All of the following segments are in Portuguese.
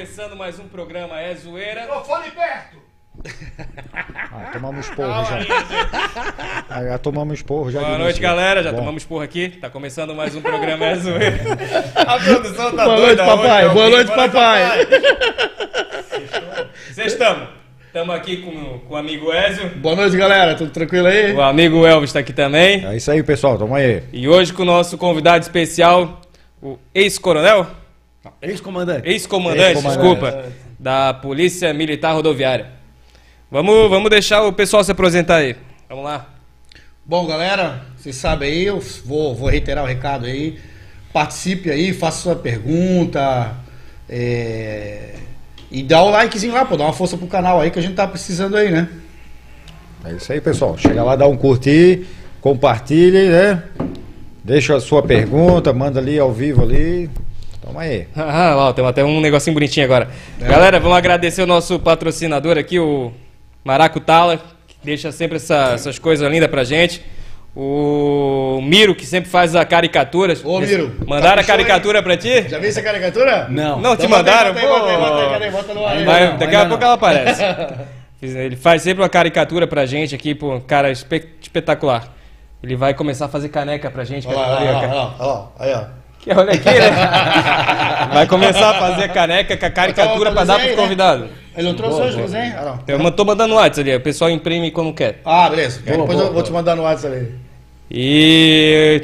começando mais um programa É Zoeira. Microfone perto! Ah, tomamos esporro já. Ah, já tomamos esporro já. Boa noite, início. galera. Já Bom. tomamos porra aqui. Tá começando mais um programa É Zoeira. A produção tá Boa doida noite, papai. hoje, Boa alguém. noite, papai. Vocês estão? Estamos aqui com, com o amigo Ezio. Boa noite, galera. Tudo tranquilo aí? O amigo Elvis tá aqui também. É isso aí, pessoal. Tamo aí. E hoje com o nosso convidado especial, o ex-coronel, Ex-comandante. ex-comandante, Ex-comandante. desculpa, da Polícia Militar Rodoviária. Vamos, vamos deixar o pessoal se apresentar aí. Vamos lá. Bom, galera, vocês sabem aí, eu vou, vou reiterar o recado aí. Participe aí, faça sua pergunta. é, E dá o likezinho lá, pô. Dá uma força pro canal aí que a gente tá precisando aí, né? É isso aí, pessoal. Chega lá, dá um curtir, compartilhe, né? Deixa a sua pergunta, manda ali ao vivo ali. Tamo aí. Ah, lá, tem até um negocinho bonitinho agora. Galera, vamos agradecer o nosso patrocinador aqui, o Maraco Tala, que deixa sempre essa- essas coisas lindas pra gente. O Miro, que sempre faz a caricaturas. Ô, Miro, Mandaram a caprichou, caricatura pra ti? Já viu essa caricatura? Não. Não, te Então bota aí, mandaram? bota aí, bota aí, bota aí, no ar aí. Vai- não, daqui a pouco ela aparece. Ele faz sempre uma caricatura pra gente aqui, pô, cara espe- espetacular. Ele vai começar a fazer caneca pra gente. Olha lá, olha lá, Ali, ó, olha lá, olha lá, aí, ó. Que olha aqui, né? Vai começar a fazer caneca com a caricatura pra dar pros Desenho, né? convidados. Ele não trouxe hoje o desenho? Ah, não. Eu tô mandando WhatsApp ali, o pessoal imprime quando quer. Ah, beleza. Boa, Depois boa, eu vou te mandar no WhatsApp ali. E.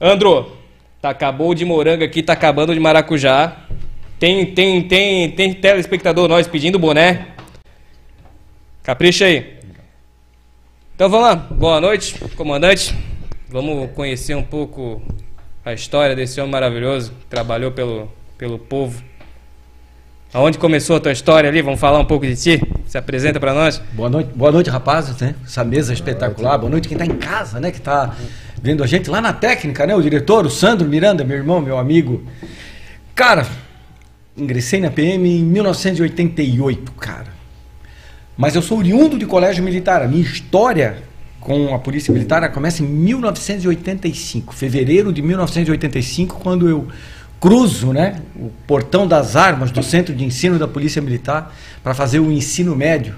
Andro, tá acabou de moranga aqui, tá acabando de maracujá. Tem, tem, tem, tem telespectador nós pedindo boné. Capricha aí. Então vamos lá. Boa noite, comandante. Vamos conhecer um pouco a história desse homem maravilhoso que trabalhou pelo, pelo povo. Aonde começou a tua história ali? Vamos falar um pouco de ti? Se apresenta pra nós. Boa noite, boa noite, rapazes, né? Essa mesa espetacular. Boa noite quem tá em casa, né? Que tá vendo a gente lá na técnica, né? O diretor, o Sandro Miranda, meu irmão, meu amigo. Cara, ingressei na PM em 1988, cara. Mas eu sou oriundo de colégio militar. A minha história com a Polícia Militar começa em 1985, fevereiro de 1985, quando eu cruzo, né, o portão das armas do Centro de Ensino da Polícia Militar para fazer o ensino médio.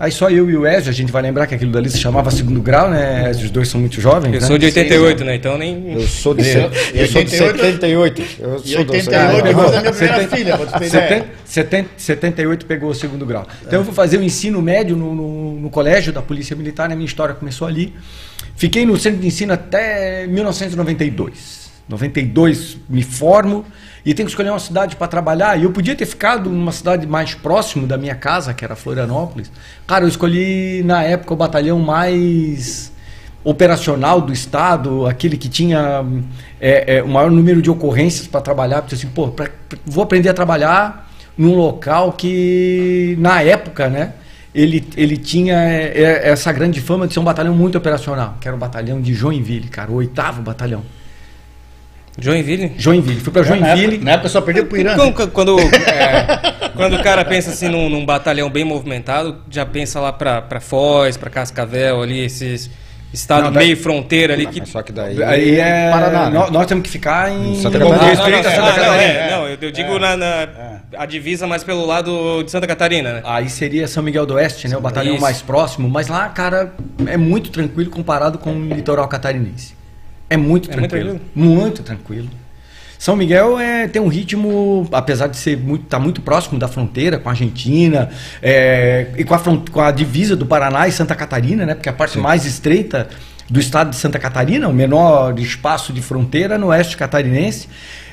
Aí só eu e o Ezio, a gente vai lembrar que aquilo dali se chamava segundo grau, né? Ezio, Os dois são muito jovens, Eu né? sou de 88, né? Então nem. Eu sou de, E- set- e eu sou de 88? 78. Eu sou do 88 depois da minha primeira Setenta- filha, pra tu ter Seten- ideia. seten- 78 pegou o segundo grau. Então eu fui fazer o ensino médio no, no- no colégio da Polícia Militar, né? minha história começou ali. Fiquei no centro de ensino até 1992. 92 me formo e tenho que escolher uma cidade para trabalhar. E eu podia ter ficado numa cidade mais próximo da minha casa, que era Florianópolis. Cara, eu escolhi na época o batalhão mais operacional do estado, aquele que tinha é, é, o maior número de ocorrências para trabalhar, porque assim, pô, pra- vou aprender a trabalhar num local que na época, né, ele, ele tinha é, é, essa grande fama de ser um batalhão muito operacional, que era o batalhão de Joinville, cara, o oitavo batalhão. Joinville? Joinville, fui para Na Joinville. época, na época só perdeu pro Irã. né? Quando, quando, é, quando o cara pensa assim num, num batalhão bem movimentado, já pensa lá pra, pra Foz, pra Cascavel, ali, esses estados Não, daí- meio fronteira ali que. Mas Só que daí. Aí é, Paraná, né? nós, nós temos que ficar em Santa Catarina. Não, não, Santa não, Catarina. é, não, eu, digo na, na- a divisa mais pelo lado de Santa Catarina, né? Aí seria São Miguel do Oeste, né? O batalhão Isso. mais próximo. Mas lá, cara, é muito tranquilo comparado com o litoral catarinense. É muito É muito tranquilo. Muito tranquilo. São Miguel é, tem um ritmo, apesar de ser muito, tá muito próximo da fronteira com a Argentina é, e com a, com a divisa do Paraná e Santa Catarina, né? Porque a parte mais estreita do estado de Santa Catarina, o menor espaço de fronteira no oeste catarinense.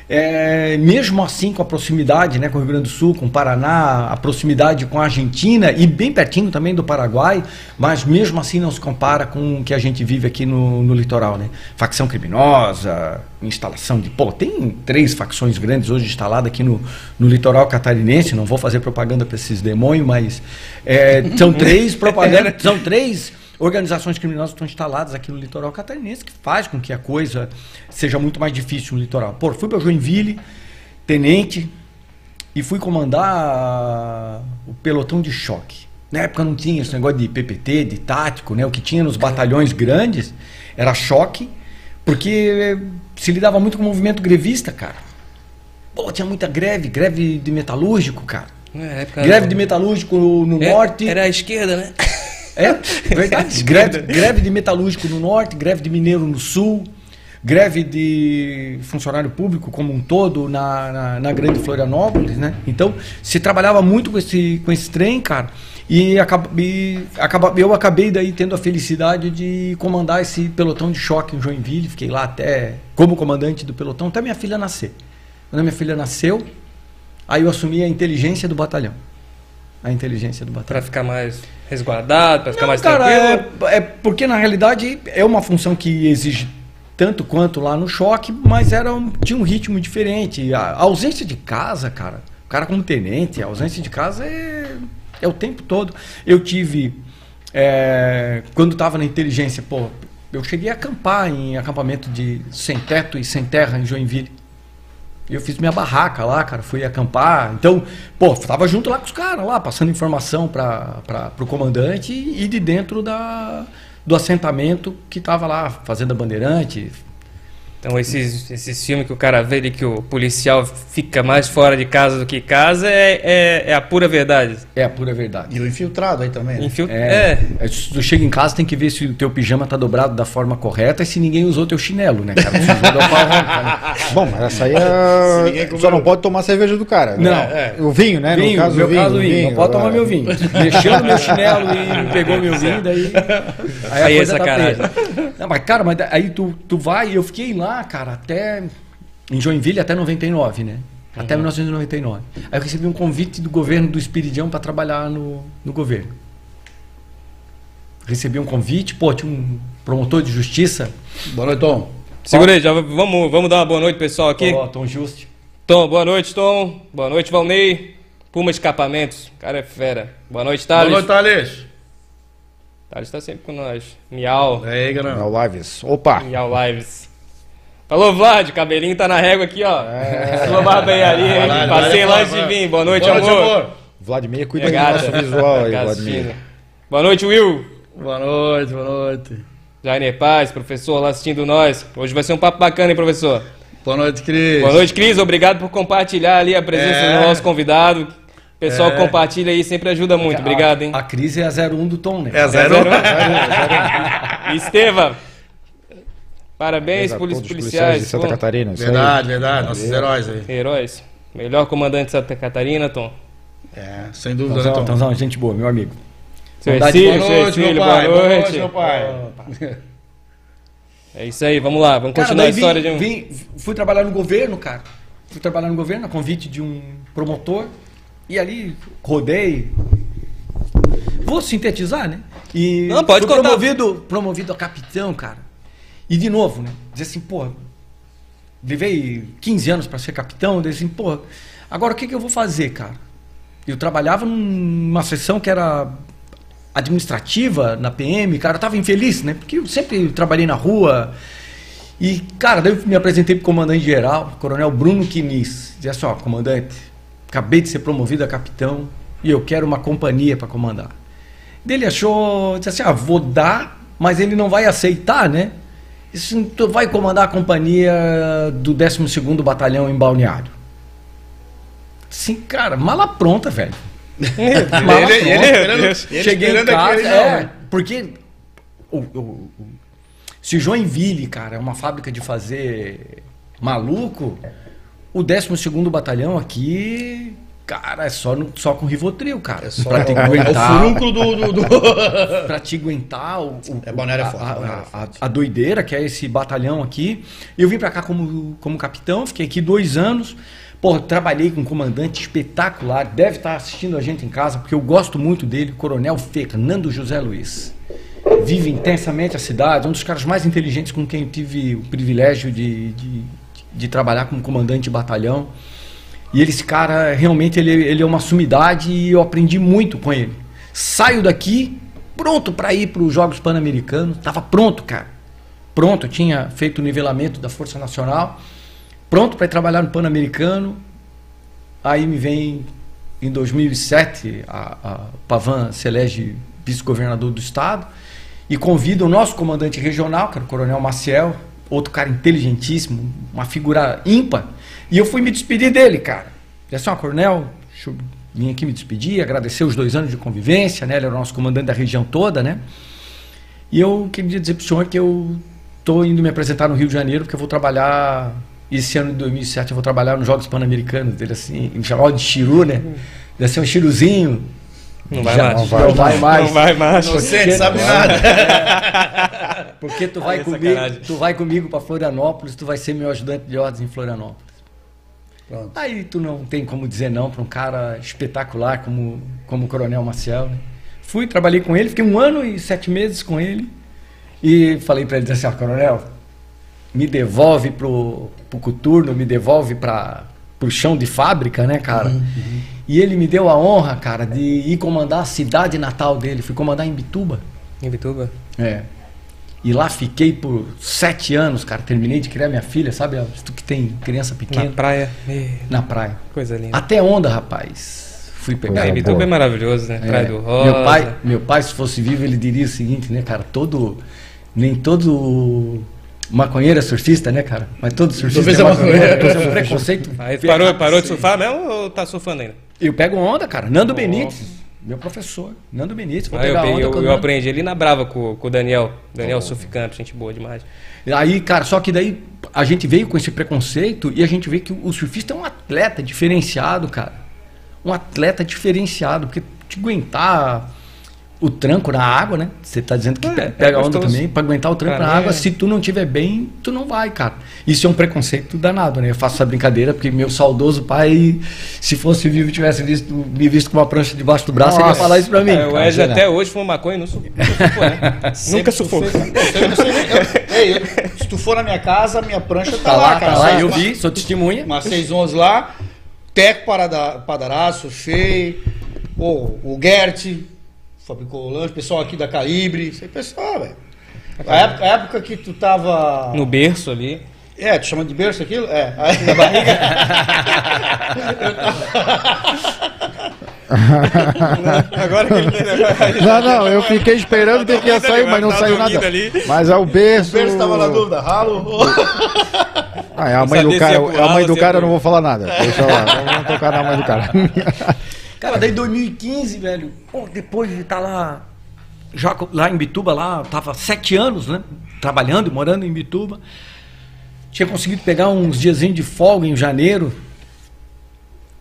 É, mesmo assim, com a proximidade né, com o Rio Grande do Sul, com o Paraná, a proximidade com a Argentina e bem pertinho também do Paraguai, mas mesmo assim não se compara com o que a gente vive aqui no, no litoral. Né? Facção criminosa, instalação de. Pô, tem três facções grandes hoje instaladas aqui no, no litoral catarinense, não vou fazer propaganda para esses demônios, mas é, são três propaganda, são três organizações criminosas estão instaladas aqui no litoral catarinense, que faz com que a coisa seja muito mais difícil no litoral. Pô, fui para Joinville, tenente, e fui comandar o pelotão de choque. Na época não tinha esse negócio de PPT, de tático, né? O que tinha nos batalhões grandes era choque, porque se lidava muito com o movimento grevista, cara. Pô, tinha muita greve, greve de metalúrgico, cara. É, Greve não. de metalúrgico no, no É, norte. Era a esquerda, né? É, verdade. greve, greve de metalúrgico no norte, greve de mineiro no sul, greve de funcionário público como um todo na, na, na grande Florianópolis, né? Então, se trabalhava muito com esse, com esse trem, cara. E, acaba, e acaba, eu acabei daí tendo a felicidade de comandar esse pelotão de choque em Joinville. Fiquei lá até como comandante do pelotão, até minha filha nascer. Quando a minha filha nasceu, aí eu assumi a inteligência do batalhão. A inteligência do batalhão. Pra ficar mais resguardado, pra ficar Não, mais cara, tranquilo. é, é porque na realidade é uma função que exige tanto quanto lá no choque, mas era um- tinha um ritmo diferente. A, a ausência de casa, cara, o cara como tenente, a ausência de casa é, é o tempo todo. Eu tive, é, quando estava na inteligência, pô, eu cheguei a acampar em acampamento de sem teto e sem terra em Joinville. Eu fiz minha barraca lá, cara, fui acampar. Então, pô, tava junto lá com os caras lá, passando informação para o comandante e de dentro da, do assentamento que tava lá, Fazenda Bandeirante. Então esses, esses filmes que o cara vê ali que o policial fica mais fora de casa do que casa é, é, é a pura verdade. É a pura verdade. E o infiltrado aí também. né? Infil... É, É. é, tu chega em casa, tem que ver se o teu pijama tá dobrado da forma correta e se ninguém usou teu chinelo, né, cara? O pau arranca, né? Bom, mas essa aí é... comeu- Só não pode tomar cerveja do cara. né? Não. É. O vinho, né? Vinho, no caso, meu o vinho, caso, vinho. Não pode tomar é. meu vinho. Mexeu no meu chinelo e pegou meu vinho, daí. Aí, Aí é tá sacanagem. feia. Não, mas, cara, mas aí tu, tu vai e eu fiquei lá, cara, até. Em Joinville até 99, né? Até 1999. Aí eu recebi um convite do governo do Espiridião para trabalhar no, no governo. Recebi um convite, pô, tinha um promotor de justiça. Boa noite, Tom. Segura aí, já vamos, vamos dar uma boa noite pessoal aqui. Ó, Tom Juste. Tom, boa noite, Tom. Boa noite, Valnei. Puma Escapamentos. O cara é fera. Boa noite, Boa Thales. noite, Thales. Thales tá sempre com nós. Miau. E aí, É galera. o Lives. Opa! Miau Lives. Falou, Vlad. Cabelinho tá na régua aqui, ó. É. Sua barbearia, hein? Passei lá, antes de vir. Boa noite, Boa noite, amor. amor. Vladimir, cuida do nosso visual aí, Vladimir. Boa noite, Will. Boa noite, boa noite. Jainer Paz, professor lá assistindo nós. Hoje vai ser um papo bacana, hein, professor? Boa noite, Cris. Boa noite, Cris. Obrigado por compartilhar ali a presença É. do nosso convidado. O pessoal É. compartilha aí, sempre ajuda muito. Obrigado, hein? A, a crise é a 01 do Tom, né? É zero. Estevam. Parabéns, a poli- todos os policiais. de Santa Catarina. isso aí. Verdade, verdade. Nossos heróis aí. Heróis. Melhor comandante de Santa Catarina, Tom. É, sem dúvida, né, Tomzão, Tom? Tomzão, gente boa, meu amigo. Seu Ercílio, Boa seu noite, meu pai. boa noite. meu pai. É isso aí, vamos lá, vamos Cara, continuar a daí vim- história de um. vim- fui trabalhar no governo, cara. Fui trabalhar no governo a convite de um promotor. E ali rodei. Vou sintetizar, né? E Não, pode fui contar. promovido, promovido a capitão, cara. E de novo, né? Dizer assim, pô, levei 15 anos para ser capitão, dizer assim, pô, agora o que, que eu vou fazer, cara? Eu trabalhava numa seção que era administrativa na PM, cara, eu tava infeliz, né? Porque eu sempre trabalhei na rua. E, cara, daí eu me apresentei pro comandante geral, coronel Bruno Quinis. Dizia assim, ó, comandante, acabei de ser promovido a capitão e eu quero uma companhia para comandar. Dele achou, disse assim, ah, vou dar, mas ele não vai aceitar, né? Disse, tu vai comandar a companhia do 12º Batalhão em Balneário. Sim, cara, mala pronta, velho. Mala Ele, ele pronta. esperando, ele Cheguei em casa, é, porque o, o, o- se Joinville, cara, é uma fábrica de fazer maluco, o 12º Batalhão aqui, cara, é só, no- só com Rivotril, cara. É só pra te é o aguentar, furúnculo do... do, do... pra te aguentar o, o- É, Balneário é a, forte, a- é a- forte. a doideira que é esse batalhão aqui. Eu vim pra cá como, como capitão, fiquei aqui dois anos. Pô, trabalhei com um comandante espetacular, deve estar assistindo a gente em casa, porque eu gosto muito dele, Coronel Fernando José Luiz. Vive intensamente a cidade, um dos caras mais inteligentes com quem eu tive o privilégio de, de, de trabalhar como comandante de batalhão. E esse cara, realmente, ele, ele é uma sumidade e eu aprendi muito com ele. Saio daqui, pronto para ir para os Jogos Pan-Americanos. Tava pronto, cara. Pronto, tinha feito o nivelamento da Força Nacional. Pronto para ir trabalhar no Pan-Americano. Aí me vem, em 2007, a, a Pavan se elege vice-governador do Estado e convida o nosso comandante regional, que era o Coronel Maciel, outro cara inteligentíssimo, uma figura ímpar. E eu fui me despedir dele, cara. Disse assim, ó, Coronel, deixa eu vir aqui me despedir, agradecer os dois anos de convivência, né? Ele era o nosso comandante da região toda, né? E eu queria dizer pro senhor que eu tô indo me apresentar no Rio de Janeiro, porque eu vou trabalhar, esse ano de 2007, eu vou trabalhar nos Jogos Pan-Americanos, dele assim, me chamava de Chiru, né? Deve ser um chiruzinho. Não vai Já- mais. Não vai, mais. Não vai mais. Inocente, sabe nada. Porque tu vai comigo, sacanagem. tu vai comigo para Florianópolis, tu vai ser meu ajudante de ordens em Florianópolis. Pronto. Aí tu não tem como dizer não para um cara espetacular como, como o Coronel Maciel. Né? Fui, trabalhei com ele, fiquei um ano e sete meses com ele. E falei para ele assim, ó, Coronel, me devolve pro, pro coturno, me devolve para pro chão de fábrica, né, cara? E ele me deu a honra, cara, de ir comandar a cidade natal dele. Fui comandar em Bituba. Em Vituba? É. E lá fiquei por sete anos, cara. Terminei de criar minha filha, sabe? Tu que tem criança Na pequena. praia. Ih, Na praia. Coisa linda. Até onda, rapaz. Fui pegar. Ah, Coisa Vituba boa. é maravilhoso, né? Praia É. do Rosa. Meu pai, meu pai, se fosse vivo, ele diria o seguinte, né, cara? Todo. Nem todo maconheiro é surfista, né, cara? Mas todo surfista é é maconheiro. é um preconceito. Aí parou, parou de surfar mesmo ou tá surfando ainda? Eu pego onda, cara. Nando Nossa. Benítez, meu professor. Nando Benítez. Vou Ah, eu, pegar peguei- onda eu, eu Nando. aprendi ali na Brava com, com o Daniel. Daniel Surf Camp, gente boa demais. Aí, cara, só que daí a gente veio com esse preconceito e a gente vê que o surfista é um atleta diferenciado, cara. Um atleta diferenciado, porque te aguentar o tranco na água, né? Você tá dizendo que É, é pega onda gostoso. também, para aguentar o tranco Pra na água, é- se tu não tiver bem, tu não vai, cara. Isso é um preconceito danado, né? Eu faço essa brincadeira porque meu saudoso pai, se fosse vivo e tivesse visto, me visto com uma prancha debaixo do braço, ele ia Nossa. falar isso pra mim. É, o cara. Wesley imagina. até hoje fumou maconha e não su- não surfou, né? Nunca eu- se tu for na minha casa, minha prancha tá, Tá lá, cara. tá lá, eu vi, sou testemunha. Uma 611 lá, Teco Padaraço, Fei, pô, o Gert, fabricou o lanche, pessoal aqui da Calibre, isso aí, pessoal, velho. A época, a época que tu tava. No berço ali. É, tu chama de berço aquilo? É. Aí, na barriga. Agora que ele Não, não, eu fiquei esperando que que ia sair, mas não saiu nada. ali. Mas é o o berço. berço tava na dúvida, ralo. Ah, é a mãe do cara, pular a mãe do cara eu não vou falar nada. Deixa lá, vamos tocar na mãe do cara. Cara, daí 2015, velho, pô, depois de estar lá, já lá em Bituba, lá, tava sete anos, né? Trabalhando morando em Bituba. Tinha conseguido pegar uns diazinhos de folga em janeiro.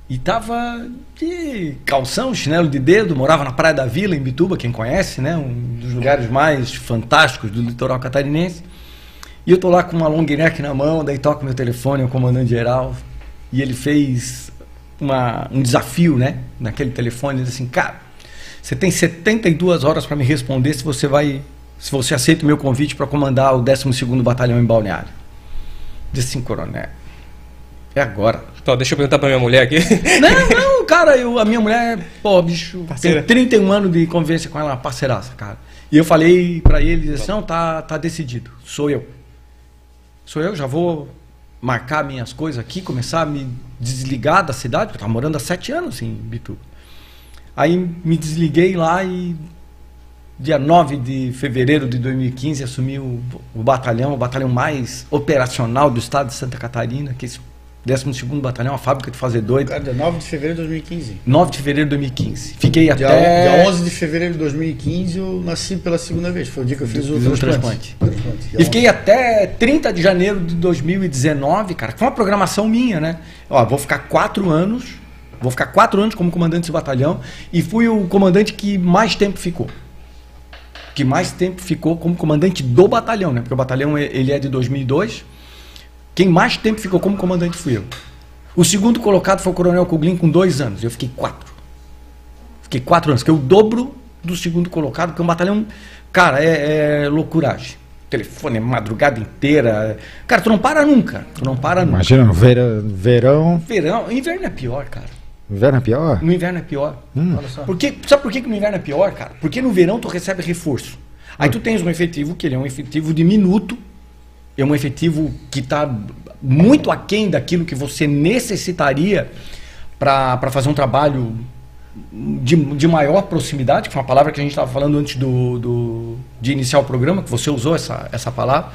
E tava de calção, chinelo de dedo, morava na Praia da Vila, em Bituba, quem conhece, né? Um dos lugares mais fantásticos do litoral catarinense. E eu tô lá com uma long neck na mão, daí toca meu telefone, é o comandante geral. E ele fez uma, um desafio, né? Naquele telefone, ele disse assim, cara, você tem 72 horas para me responder se você vai, se você aceita o meu convite para comandar o 12º Batalhão em Balneário. Disse assim, coronel, é agora. Então, deixa eu perguntar pra minha mulher aqui. Não, não, cara, eu, a minha mulher, pô, bicho, Parceira. tem 31 anos de convivência com ela, uma parceiraça, cara. E eu falei pra ele, ele disse, não, tá, tá decidido, sou eu. Sou eu, já vou marcar minhas coisas aqui, começar a me desligar da cidade, porque eu tava morando há sete anos em Bituba. Aí me desliguei lá e dia 9 de fevereiro de 2015 assumi o, o batalhão, o batalhão mais operacional do estado de Santa Catarina, que 12º Batalhão, a fábrica de fazer doido. Cara, dia 9 de fevereiro de 2015. 9 de fevereiro de 2015. Fiquei Dia, até. dia 11 de fevereiro de 2015 eu nasci pela segunda vez. Foi o dia que eu fiz o Fiz o transplante. Transplante, E fiquei até 30 de janeiro de 2019, cara. Foi uma programação minha, né? Ó, vou ficar quatro anos. Vou ficar quatro anos como comandante desse batalhão. E fui o comandante que mais tempo ficou. Que mais tempo ficou como comandante do batalhão, né? Porque o batalhão é- ele é de 2002. Quem mais tempo ficou como comandante fui eu. O segundo colocado foi o Coronel Coglin com dois anos. Eu fiquei quatro. Fiquei quatro anos, que é o dobro do segundo colocado, que é um batalhão. Cara, é, é loucuragem. Telefone, madrugada inteira. Cara, tu não para nunca. Tu não para nunca. Imagina, verão, verão. Inverno é pior, cara. Inverno é pior? No inverno é pior. Olha só. Porque, sabe por que, que no inverno é pior, cara? Porque no verão tu recebe reforço. Aí tu tens um efetivo que ele é um efetivo diminuto, é um efetivo que está muito aquém daquilo que você necessitaria para fazer um trabalho de, de maior proximidade, que foi uma palavra que a gente estava falando antes do, do- de iniciar o programa, que você usou essa, essa palavra,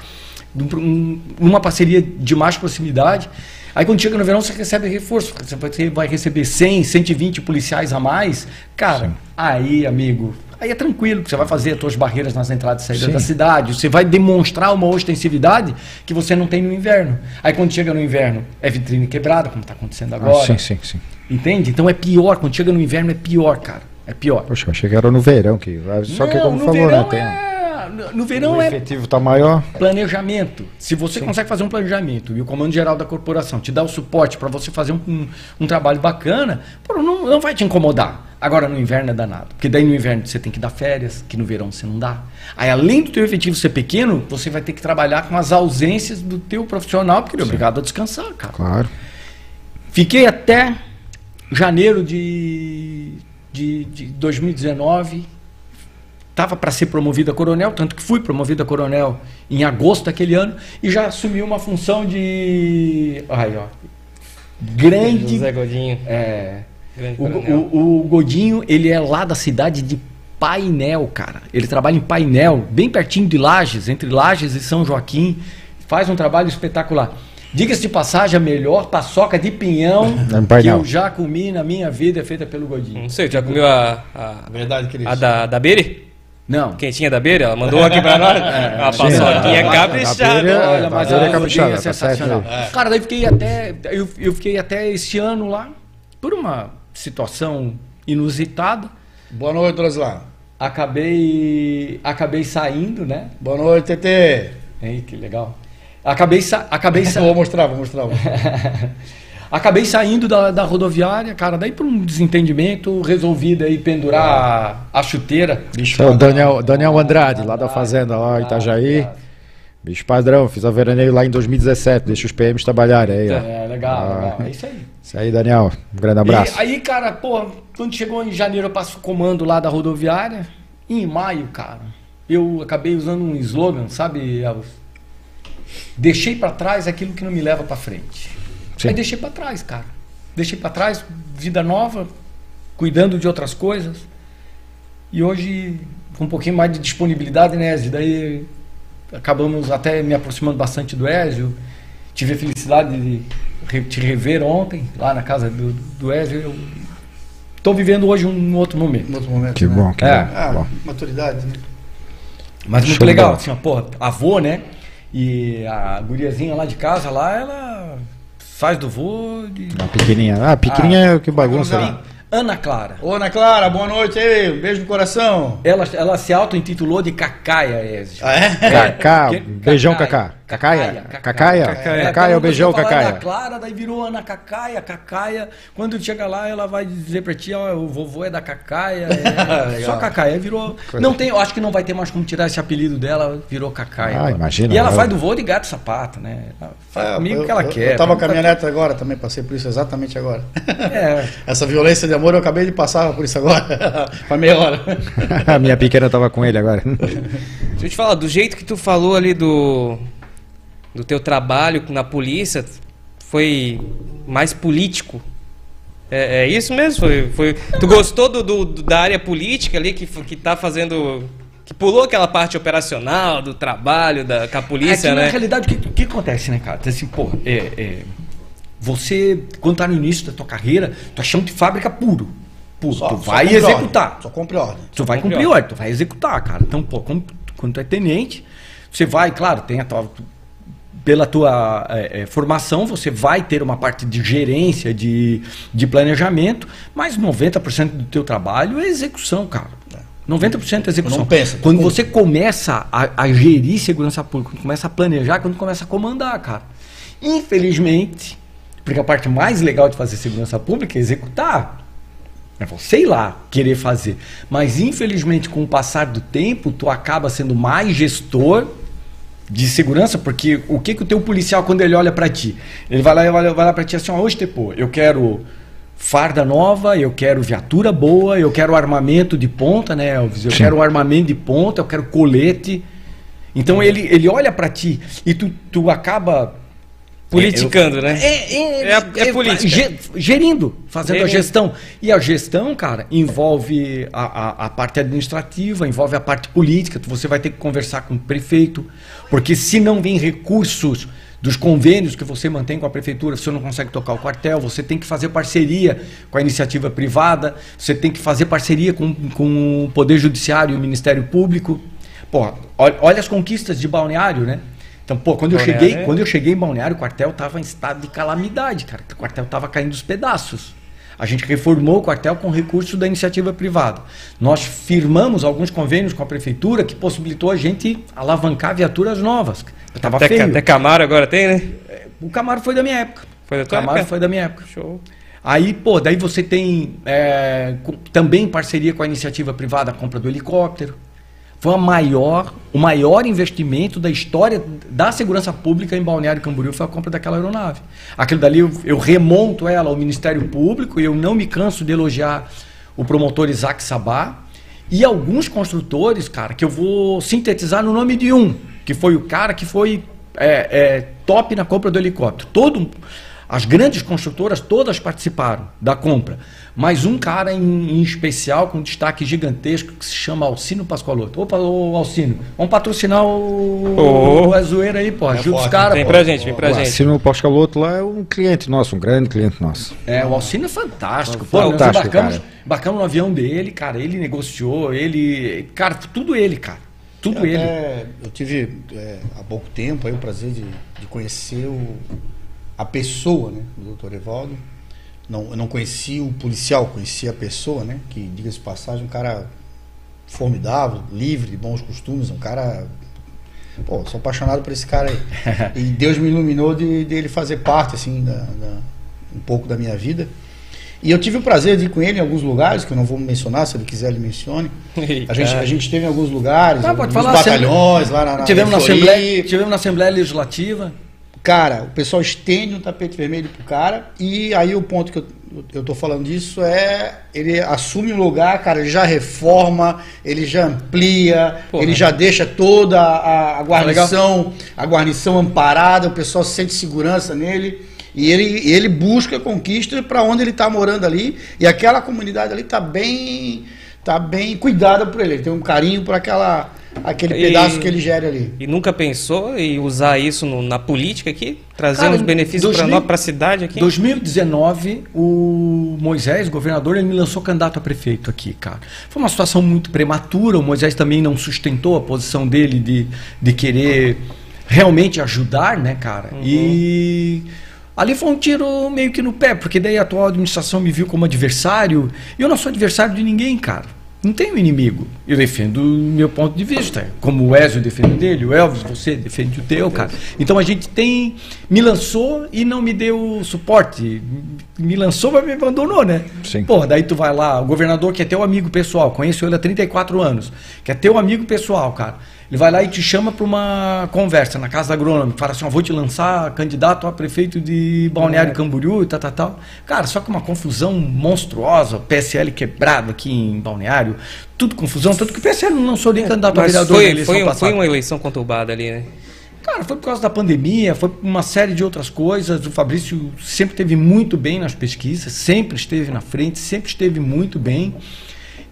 um- um- uma parceria de mais proximidade. Aí quando chega no verão, você recebe reforço. Você vai- receber 100, 120 policiais a mais. Cara, aí, amigo, aí é tranquilo, você vai fazer as suas barreiras nas entradas e saídas Sim. da cidade. Você vai demonstrar uma ostensividade que você não tem no inverno. Aí quando chega no inverno, é vitrine quebrada, como está acontecendo Ah, agora. sim, sim, sim. Entende? Então é pior. Quando chega no inverno, é pior, cara. É pior. Poxa, eu achei que era no verão. Que, só que como falou, verão né? Tem, é... no- verão o é efetivo tá maior. planejamento. Se você consegue fazer um planejamento e o comando geral da corporação te dá o suporte para você fazer um, um, um trabalho bacana, pô, não, não vai te incomodar. Agora no inverno é danado, porque daí no inverno você tem que dar férias, que no verão você não dá. Aí além do teu efetivo ser pequeno, você vai ter que trabalhar com as ausências do teu profissional, porque ele é obrigado a descansar, cara. Claro. Fiquei até janeiro de, de, de 2019. Estava para ser promovido a coronel, tanto que fui promovido a coronel em agosto daquele ano e já assumi uma função de. Ai, ó. Grande. José Godinho. É, Grande o, o- o Godinho, ele é lá da cidade de Painel, cara. Ele trabalha em Painel, bem pertinho de Lages, entre Lages e São Joaquim. Faz um trabalho espetacular. Diga-se de passagem, a melhor paçoca de pinhão É que eu já comi na minha vida é feita pelo Godinho. Não sei, já comeu a, a, Verdade, querido. a da, da Bere? Não. Quentinha da Beira? Ela mandou aqui pra nós. a paçoquinha caprichada. Beira- Olha, É, mas tá, a é caprichada, é tá sensacional. aí. Cara, daí fiquei até. Eu, eu fiquei até esse ano lá, por uma situação inusitada. Boa noite, Droslan. Acabei. Acabei saindo, né? Boa noite, TT. Ei, que legal. Acabei, sa acabei, sa Vou mostrar, vou mostrar. vou mostrar. acabei saindo da, da rodoviária, cara. Daí por um desentendimento, resolvi daí pendurar a, a chuteira. Bicho, É o Daniel, Daniel Andrade, lá da Fazenda, lá em Itajaí. Bicho padrão, fiz a veraneio lá em 2017, deixa os PMs trabalharem aí, ó. É, legal, Ah. legal. É isso aí. Isso aí, Daniel. Um grande abraço. E aí, cara, pô, quando chegou em janeiro eu passo o comando lá da rodoviária. E em maio, cara, eu acabei usando um slogan, sabe, Elvis? Deixei pra trás aquilo que não me leva pra frente. Sim. Aí deixei pra trás, cara. Deixei pra trás, vida nova, cuidando de outras coisas. E hoje, com um pouquinho mais de disponibilidade, né, Ezio? Daí acabamos até me aproximando bastante do Ezio. Tive a felicidade de te rever ontem, lá na casa do, do Ezio. Eu tô vivendo hoje um outro momento. Em outro momento. Que né? bom, que É. bom. Ah, bom. maturidade, né? Mas muito Show de legal, assim, ó, porra, avô, né? E a guriazinha lá de casa, lá, ela faz do vô de... Uma pequenininha. Ah, pequenininha é o que bagunça. Vamos né? Ana Clara. Ô, Ana Clara, boa noite aí. Um beijo no coração. Ela, ela se auto-intitulou de Cacaia, Ezio. Ah, é? Cacá, Que- beijão, Cacá. Cacaia? Cacaia? Ela Cacaia é o beijão, Cacaia. Ana Clara, daí virou Ana Cacaia, Cacaia. Quando chega lá, ela vai dizer pra ti, ó, o vovô é da Cacaia. é- só Cacaia, virou. Não tem, eu acho que não vai ter mais como tirar esse apelido dela, virou Cacaia. Ah, agora. imagina, E ela faz do vô de gato sapato, né? Ela faz É, comigo o que ela eu, quer. Eu tava com a minha neta agora também, passei por isso exatamente agora. É. Essa violência de amor eu acabei de passar por isso agora. Faz meia hora. A minha pequena tava com ele agora. Deixa eu te falar, do jeito que tu falou ali do, do teu trabalho na polícia, foi mais político. É, é isso mesmo? Foi, foi, tu gostou do, do- da área política ali, que, que tá fazendo. Que pulou aquela parte operacional do trabalho da, com a polícia, é que, né? Na realidade, o que, que acontece, né, cara? Assim, pô, é, é, você, quando tá no início da tua carreira, tu é chão de fábrica puro. Puro. Só- tu só vai cumpre executar. ordem, Só cumpre ordem. Tu vai cumpre cumprir ordem. ordem, tu vai executar, cara. Então, pô, quando tu é tenente, você vai, claro, tem a tua. Pela tua é, é, formação, você vai ter uma parte de gerência, de, de planejamento, mas 90% do teu trabalho é execução, cara. 90% é execução. Não pensa, Quando cumpre. você começa a, a gerir segurança pública, quando começa a planejar, quando começa a comandar, cara. Infelizmente, porque a parte mais legal de fazer segurança pública é executar. É você ir lá querer fazer. Mas infelizmente, com o passar do tempo, tu acaba sendo mais gestor de segurança, porque o que que o teu policial, quando ele olha pra ti, ele vai lá e vai, vai lá pra ti assim, ó, hoje, Tepô, eu quero farda nova, eu quero viatura boa, eu quero armamento de ponta, né, Elvis? Eu Sim. quero armamento de ponta, eu quero colete. Então ele, ele olha pra ti e tu, tu acaba Politicando, né? é, é, É é política. ge- gerindo, fazendo Gerindo. a gestão. E a gestão, cara, envolve a, a, a parte administrativa, envolve a parte política. Você vai ter que conversar com o prefeito, porque se não vem recursos dos convênios que você mantém com a prefeitura, você não consegue tocar o quartel, você tem que fazer parceria com a iniciativa privada, você tem que fazer parceria com, com o Poder Judiciário e o Ministério Público. Pô, olha, olha as conquistas de Balneário, né? Então, pô, quando eu Balneário cheguei, é- quando eu cheguei em Balneário, o quartel estava em estado de calamidade, cara. O quartel estava caindo dos pedaços. A gente reformou o quartel com recurso da iniciativa privada. Nós firmamos alguns convênios com a prefeitura que possibilitou a gente alavancar viaturas novas. Tava Até, feio. até Camaro agora tem, né? O Camaro foi da minha época. Foi da o tua Camaro época? foi da minha época. Show. Aí, pô, daí você tem é, também parceria com a iniciativa privada a compra do helicóptero. Foi a maior, o maior investimento da história da segurança pública em Balneário Camboriú foi a compra daquela aeronave. Aquilo dali eu, eu remonto ela ao Ministério Público e eu não me canso de elogiar o promotor Isaac Sabá e alguns construtores, cara, que eu vou sintetizar no nome de um, que foi o cara que foi é, é, top na compra do helicóptero. Todo, as grandes construtoras todas participaram da compra, mas um cara em, em especial com destaque gigantesco que se chama Alcino Pascoaloto. Opa, ô Alcino, vamos patrocinar o, Ô. o Azueira aí, pô. Ajuda os caras, Vem pô. pra gente, vem pra O gente. Assino Pascaloto lá é um cliente nosso, um grande cliente nosso. É, o Alcino é fantástico. Pô, Fantástico, nós embarcamos, cara. embarcamos no avião dele, cara. Ele negociou, ele. Cara, tudo ele, cara. Tudo ele. Até eu tive é, há pouco tempo aí, o prazer de, de conhecer o, a pessoa, né, do Dr. Evaldo. Não, eu não conheci o policial, conheci a pessoa, né, que, diga-se de passagem, um cara formidável, livre, de bons costumes, um cara... Pô, sou apaixonado por esse cara aí. e Deus me iluminou de, de ele fazer parte, assim, da, da- um pouco da minha vida. E eu tive o prazer de ir com ele em alguns lugares, que eu não vou mencionar, se ele quiser ele mencione. A gente, a gente teve em alguns lugares, Ah, pode batalhões, lá na, na tivemos, na. Assembleia, tivemos na Assembleia Legislativa. Cara, o pessoal estende um tapete vermelho pro cara e aí o ponto que eu, eu tô falando disso é ele assume um lugar, cara, ele já reforma, ele já amplia, Porra. ele já deixa toda a, a guarnição, a guarnição amparada, o pessoal sente segurança nele. E ele, ele busca conquista para onde ele está morando ali e aquela comunidade ali tá bem tá bem cuidada por ele, ele tem um carinho por aquela aquele E- pedaço que ele gera ali. E nunca pensou em usar isso no- na política aqui? Trazer Cara, uns benefícios para 2000 nós, para a cidade aqui? 2019, o Moisés, governador, ele me lançou candidato a prefeito aqui, cara. Foi uma situação muito prematura, o Moisés também não sustentou a posição dele de, de querer realmente ajudar, né, cara? E ali foi um tiro meio que no pé, porque daí a atual administração me viu como adversário, e eu não sou adversário de ninguém, cara. Não tenho inimigo. Eu defendo o meu ponto de vista. Como o Ezio defende dele, o Elvis, você defende o teu, cara. Então a gente tem. Me lançou e não me deu suporte. Me lançou, mas me abandonou, né? Sim. Pô, daí tu vai lá, o governador que é teu amigo pessoal, conheço ele há 34 anos, que é teu amigo pessoal, cara. Ele vai lá e te chama para uma conversa na casa da agrônoma, fala assim: ó, vou te lançar candidato a prefeito de Balneário Camboriú e tal, tal, tal. Cara, só que uma confusão monstruosa, PSL quebrado aqui em Balneário, tudo confusão, tanto que o PSL não lançou nem candidato a vereador na foi, eleição foi, um- passada. foi uma eleição conturbada ali, né? Cara, foi por causa da pandemia, foi por uma série de outras coisas. O Fabrício sempre esteve muito bem nas pesquisas, sempre esteve na frente, sempre esteve muito bem.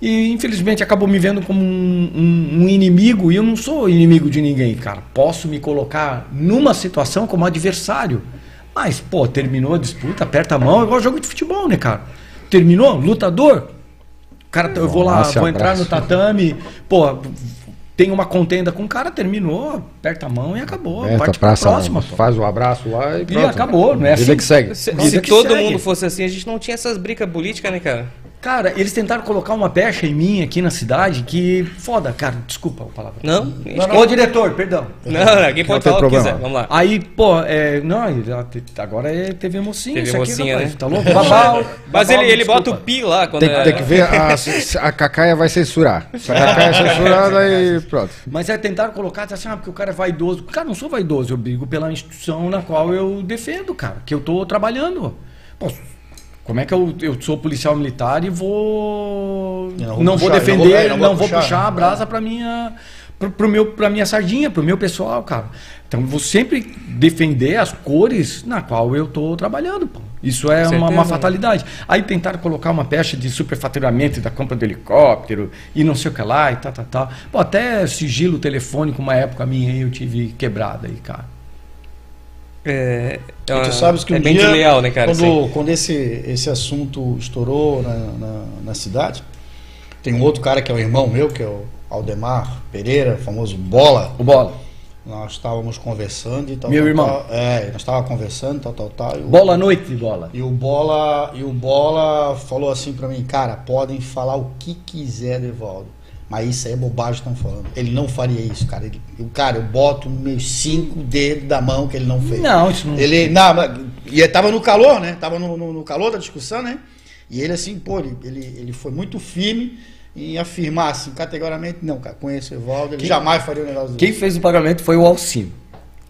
E infelizmente acabou me vendo como um, um- um inimigo, e eu não sou inimigo de ninguém, cara. Posso me colocar numa situação como adversário. Mas, pô, terminou a disputa, aperta a mão, é igual jogo de futebol, né, cara? Terminou, lutador. Cara, eu vou lá, Nossa, vou entrar abraço. no tatame, pô, tem uma contenda com o cara, terminou, aperta a mão e acabou. Aperta, parte pra próxima. pô. faz o abraço lá e pronto. acabou, não é Vida assim? que segue. Se, se que todo segue. mundo fosse assim, a gente não tinha essas bricas políticas, né, cara? Cara, eles tentaram colocar uma pecha em mim aqui na cidade que. Foda, cara, desculpa a palavra. Não? Ô, diretor, perdão. Não, não, quem Não pode tem falar o que problema. quiser. Vamos lá. Aí, pô, é, não, agora é TV mocinha. TV isso aqui, mocinha, rapaz, né? Tá louco? Babau, Mas babau, ele, ele bota o pi lá quando Tem, é... tem que ver, a, a Cacaia vai censurar. Se a Cacaia é censurada, aí pronto. Mas é tentaram colocar, assim, ah, porque o cara é vaidoso. Cara, não sou vaidoso, eu brigo pela instituição na qual eu defendo, cara, que eu tô trabalhando. Pô, como é que eu, eu sou policial militar e vou. Eu Não vou, puxar, defender, não vou- é, não, não vou vou puxar. puxar, a brasa pra minha. Pro, pro meu, pra minha sardinha, pro meu pessoal, cara. Então eu vou sempre defender as cores na qual eu tô trabalhando, pô. Isso é uma, uma fatalidade. Aí tentaram colocar uma pecha de superfaturamento da compra do helicóptero e não sei o que lá e tal, tal, tal. Pô, tá, até sigilo telefônico, uma época minha aí eu tive quebrada aí, cara. É, é uma- tu sabes que um é bem dia, desleal, né, cara? quando, assim. quando esse, esse assunto estourou na, na, na cidade, tem um outro cara que é o irmão meu, que é o Aldemar Pereira, famoso Bola. O bola. Nós estávamos conversando e tal. Meu tal, irmão. tal. é, nós estávamos conversando, tal, tal, tal. o- Bola à noite, bola. E o Bola, e o Bola falou assim pra mim, cara, podem falar o que quiser do Evaldo. Mas isso aí é bobagem que estão falando. Ele não faria isso, cara. Ele, o cara, eu boto meus cinco dedos da mão que ele não fez. Não, isso não. Ele, não, e ele tava no calor, né? Tava no, no- no calor da discussão, né? E ele assim, pô, ele, ele, ele foi muito firme em afirmar assim, categoricamente, não, cara, conheço o Evaldo, ele Quem- jamais faria um negócio Quem desse. fez o pagamento foi o Alcino.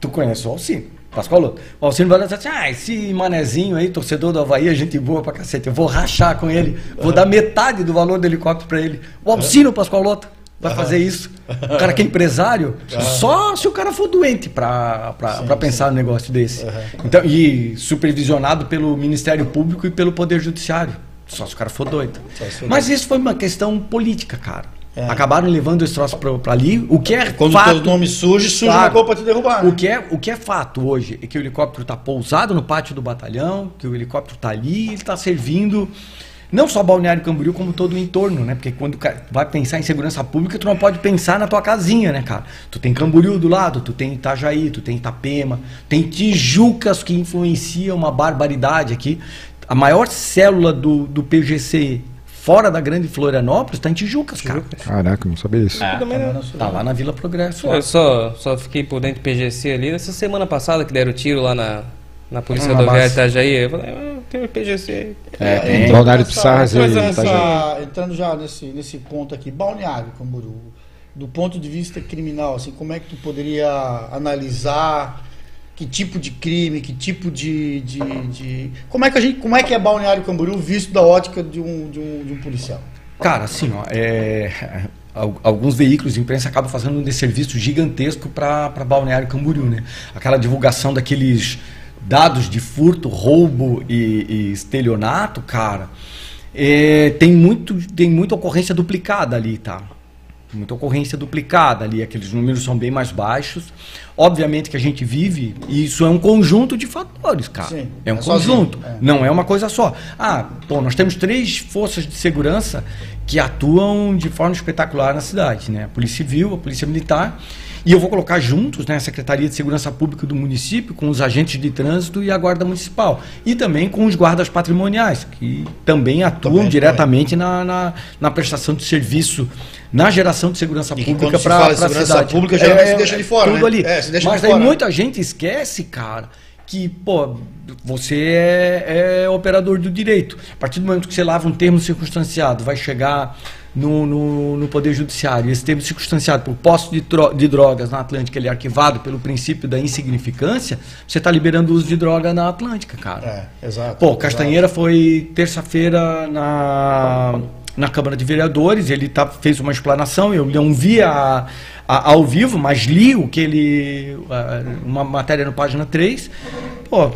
Tu conhece o Alcino? Pascoal, o Alcino vai dizer assim, ah, esse manezinho aí, torcedor do Havaí, é gente boa pra cacete. Eu vou rachar com ele, vou dar metade do valor do helicóptero pra ele. O Alcino, Pascoal Lota, vai fazer isso. O cara que é empresário, só se o cara for doente pra, pra, Sim, pra pensar no negócio desse. Então, e supervisionado pelo Ministério Público e pelo Poder Judiciário. Só se o cara for doido. Mas isso foi uma questão política, cara. É. Acabaram levando esse troço pra, pra ali, o que é Quando o fato. teu nome surge, surge Claro. uma coisa pra te derrubar. né? O que, é, o que é fato hoje é que o helicóptero está pousado no pátio do batalhão, que o helicóptero está ali e está servindo não só Balneário Camboriú, como todo o entorno, né? Porque quando vai pensar em segurança pública, tu não pode pensar na tua casinha, né, cara? Tu tem Camboriú do lado, tu tem Itajaí, tu tem Itapema, tem Tijucas que influencia uma barbaridade aqui. A maior célula do, do PGC fora da grande Florianópolis está em Tijucas, cara. Caraca, não sabia isso. Eu também não- Tá lá na Vila Progresso. Eu só, só fiquei por dentro do PGC ali. Nessa semana passada que deram tiro lá na, na Polícia Na Rodoviária de. Itajaí. Eu falei, ah, tem o PGC. É, tem. entrando Balneário nessa- Pissarras e Itajaí. Entrando já nesse, nesse ponto aqui, Balneário Camboriú, do ponto de vista criminal, assim, como é que tu poderia analisar que tipo de crime, que tipo de, de, de- como é que a gente, como é que é Balneário Camboriú visto da ótica de um, de um, de um policial? Cara, assim, ó, é, al- alguns veículos de imprensa acabam fazendo um desserviço gigantesco para Balneário Camboriú, né? Aquela divulgação daqueles dados de furto, roubo e, e estelionato, cara, é, tem, muito, tem muita ocorrência duplicada ali, tá? Muita ocorrência duplicada ali, aqueles números são bem mais baixos. Obviamente que a gente vive, e isso é um conjunto de fatores, cara. Sim, é um é sozinho, conjunto. é. Não é uma coisa só. Ah, pô, nós temos três forças de segurança que atuam de forma espetacular na cidade, né? A Polícia Civil, a Polícia Militar, e eu vou colocar juntos, né, a Secretaria de Segurança Pública do município, com os agentes de trânsito e a Guarda Municipal. E também com os guardas patrimoniais, que também atuam Também, diretamente na, na, na prestação de serviço, na geração de segurança E pública para a cidade. pública, geralmente se deixa de fora, Tudo né? ali. É, Mas de daí fora. muita gente esquece, cara, que, pô, você é, é operador do direito. A partir do momento que você lava um termo circunstanciado, vai chegar no, no, no Poder Judiciário, e esse termo circunstanciado por posse de, de drogas na Atlântica, ele é arquivado pelo princípio da insignificância, você está liberando o uso de droga na Atlântica, cara. É, exato. Pô, Castanheira foi terça-feira na, na Câmara de Vereadores, ele tá, fez uma explanação, eu não vi a, a- ao vivo, mas li o que ele. ah, uma matéria no página 3. Pô,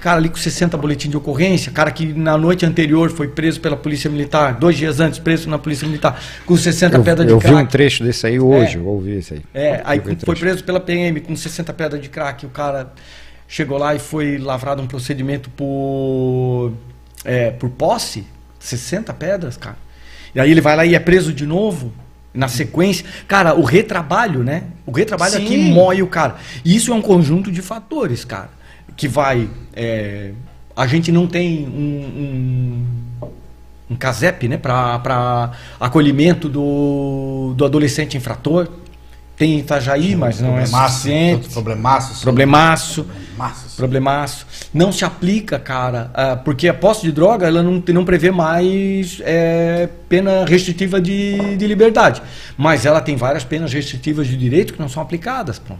cara ali com 60 boletins de ocorrência, cara que na noite anterior foi preso pela Polícia Militar, dois dias antes preso na Polícia Militar, com 60 Eu, pedras de eu vi crack. um trecho desse aí hoje, eu ouvi isso aí. É, aí o foi preso pela PM com 60 pedras de crack. O cara chegou lá e foi lavrado um procedimento por, é, por posse. 60 pedras, cara. E aí ele vai lá e é preso de novo. Na sequência, cara, o retrabalho, né? O retrabalho Sim. aqui moe o cara. E isso é um conjunto de fatores, cara. Que vai. é, a gente não tem um, um, um CASEP, né? Para acolhimento do, do adolescente infrator. Tem em Itajaí, mas não é suficiente. Problemaço. sim. Problemaço. Problemaço. Problemaço. Não se aplica, cara, porque a posse de droga ela não, não prevê mais é, pena restritiva de, de liberdade. Mas ela tem várias penas restritivas de direito que não são aplicadas. Pô.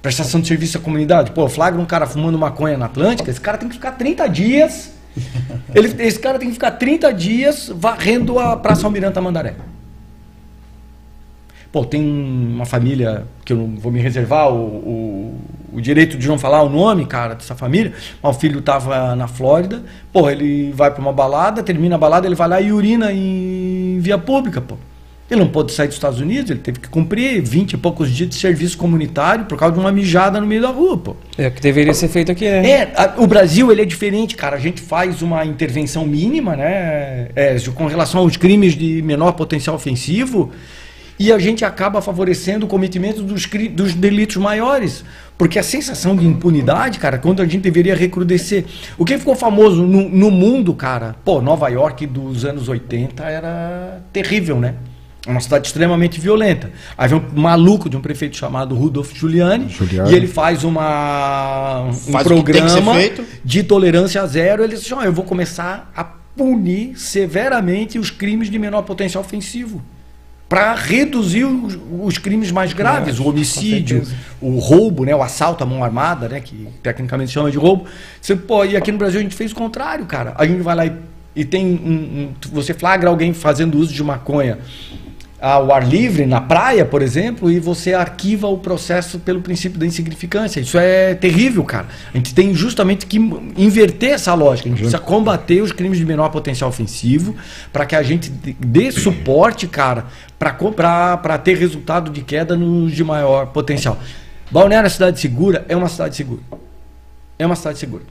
Prestação de serviço à comunidade. Pô, flagra um cara fumando maconha na Atlântica, esse cara tem que ficar 30 dias. Ele, esse cara tem que ficar 30 dias varrendo a Praça Almirante Mandaré. Pô, tem uma família que eu não vou me reservar o, o, o direito de não falar o nome, cara, dessa família. Mas o filho tava na Flórida. Pô, ele vai pra uma balada, termina a balada, ele vai lá e urina em via pública, pô. Ele não pôde sair dos Estados Unidos, ele teve que cumprir 20 e poucos dias de serviço comunitário por causa de uma mijada no meio da rua, pô. É o que deveria ser feito aqui, né? É, a- o Brasil ele é diferente, cara. A gente faz uma intervenção mínima, né? é, com relação aos crimes de menor potencial ofensivo, e a gente acaba favorecendo o cometimento dos, dos delitos maiores. Porque a sensação de impunidade, cara, quando a gente deveria recrudescer. O que ficou famoso no, no mundo, cara, pô, Nova York dos anos 80 era terrível, né? É Uma cidade extremamente violenta. Aí vem um maluco de um prefeito chamado Rudolf Giuliani, e ele faz uma, um Faz programa de tolerância zero. Ele diz: "Ó, eu vou começar a punir severamente os crimes de menor potencial ofensivo. Para reduzir os, os crimes mais graves, o homicídio, o roubo, né, o assalto à mão armada, né, que tecnicamente se chama de roubo. Você, pô, e aqui no Brasil a gente fez o contrário, cara. A gente vai lá e, e tem um, um- você flagra alguém fazendo uso de maconha ao ar livre, na praia, por exemplo, e você arquiva o processo pelo princípio da insignificância. Isso é terrível, cara. A gente tem justamente que inverter essa lógica. A gente precisa combater os crimes de menor potencial ofensivo para que a gente dê suporte, cara, para ter resultado de queda nos de maior potencial. Balneário é cidade segura, é uma cidade segura. É uma cidade segura.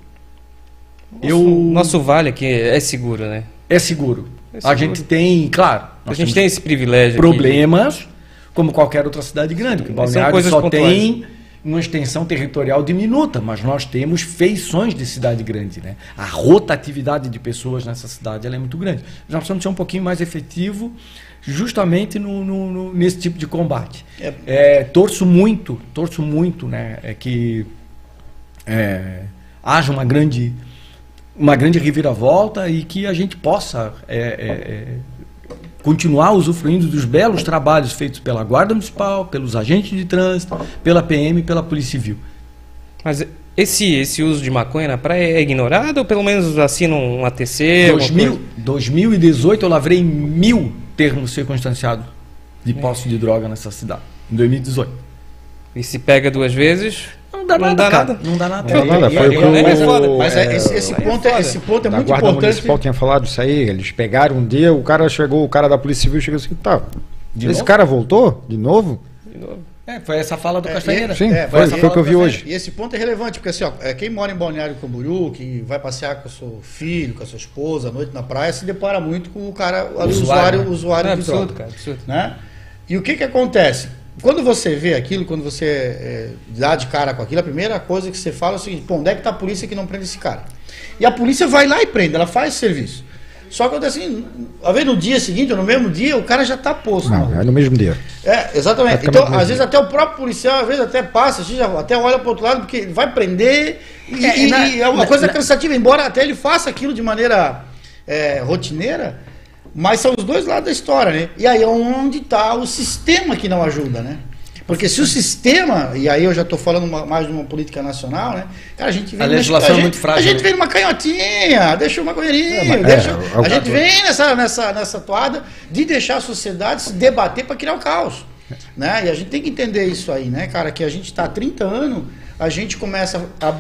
Eu Nosso vale aqui é seguro, né? é seguro. É A seguro. gente tem, claro, A gente tem esse privilégio. aqui. problemas, como qualquer outra cidade grande, porque Balneário coisas só pontuais. tem uma extensão territorial diminuta, mas nós temos feições de cidade grande, né? A rotatividade de pessoas nessa cidade ela é muito grande. Nós precisamos ser um pouquinho mais efetivo justamente no, no- no- nesse tipo de combate. É. É, torço muito, torço muito, né, é que é, haja uma grande uma grande reviravolta e que a gente possa é, é, é, continuar usufruindo dos belos trabalhos feitos pela Guarda Municipal, pelos agentes de trânsito, pela PM e pela Polícia Civil. Mas esse, esse uso de maconha na praia é ignorado ou pelo menos assinam um ATC? alguma 2000, coisa? 2018 eu lavrei mil termos circunstanciados de posse de droga nessa cidade. Em 2018. E se pega duas vezes? Não dá Não nada, dá cara. nada. Não dá nada. Não dá nada, E- foi e- o que o, é foda. Mas é, é, esse, é ponto é, foda. esse ponto é da muito Guarda importante. Municipal tinha falado isso aí. Eles pegaram um dia, o cara chegou, o cara da Polícia Civil chegou assim, tá. De esse novo? cara voltou de novo? De novo. É, foi essa fala do É, Castanheira. Sim, É, foi, foi o que eu vi hoje. E esse ponto é relevante, porque assim, ó, é, quem mora em Balneário Camboriú, que vai passear com o seu filho, com a sua esposa à noite na praia, se depara muito com o cara, o Usuário, usuário, né? usuário, É de absurdo, droga. cara, absurdo. Né? E o que que acontece? Quando você vê aquilo, quando você é, dá de cara com aquilo, a primeira coisa que você fala é o seguinte, pô, onde é que tá a polícia que não prende esse cara? E a polícia vai lá e prende, ela faz serviço. Só que assim, às vezes no dia seguinte ou no mesmo dia, o cara já tá posto. Não, é no mesmo dia. É, exatamente. Então, às vezes até o próprio policial, às vezes até passa, assim, já até olha para outro lado, porque ele vai prender e É, e- na- e é uma na- coisa na- cansativa, embora até ele faça aquilo de maneira é, rotineira, mas são os dois lados da história, né? E aí é onde está o sistema que não ajuda, né? Porque se o sistema, e aí eu já estou falando uma- mais de uma política nacional, né? Cara, a gente vem A legislação a é muito frágil, A gente né? vem numa canhotinha, deixa uma É, mas- deixa, é, a gente vem nessa, nessa, nessa toada de deixar a sociedade se debater para criar o caos. Né? E a gente tem que entender isso aí, né, cara? Que a gente está há 30 anos, a gente começa a.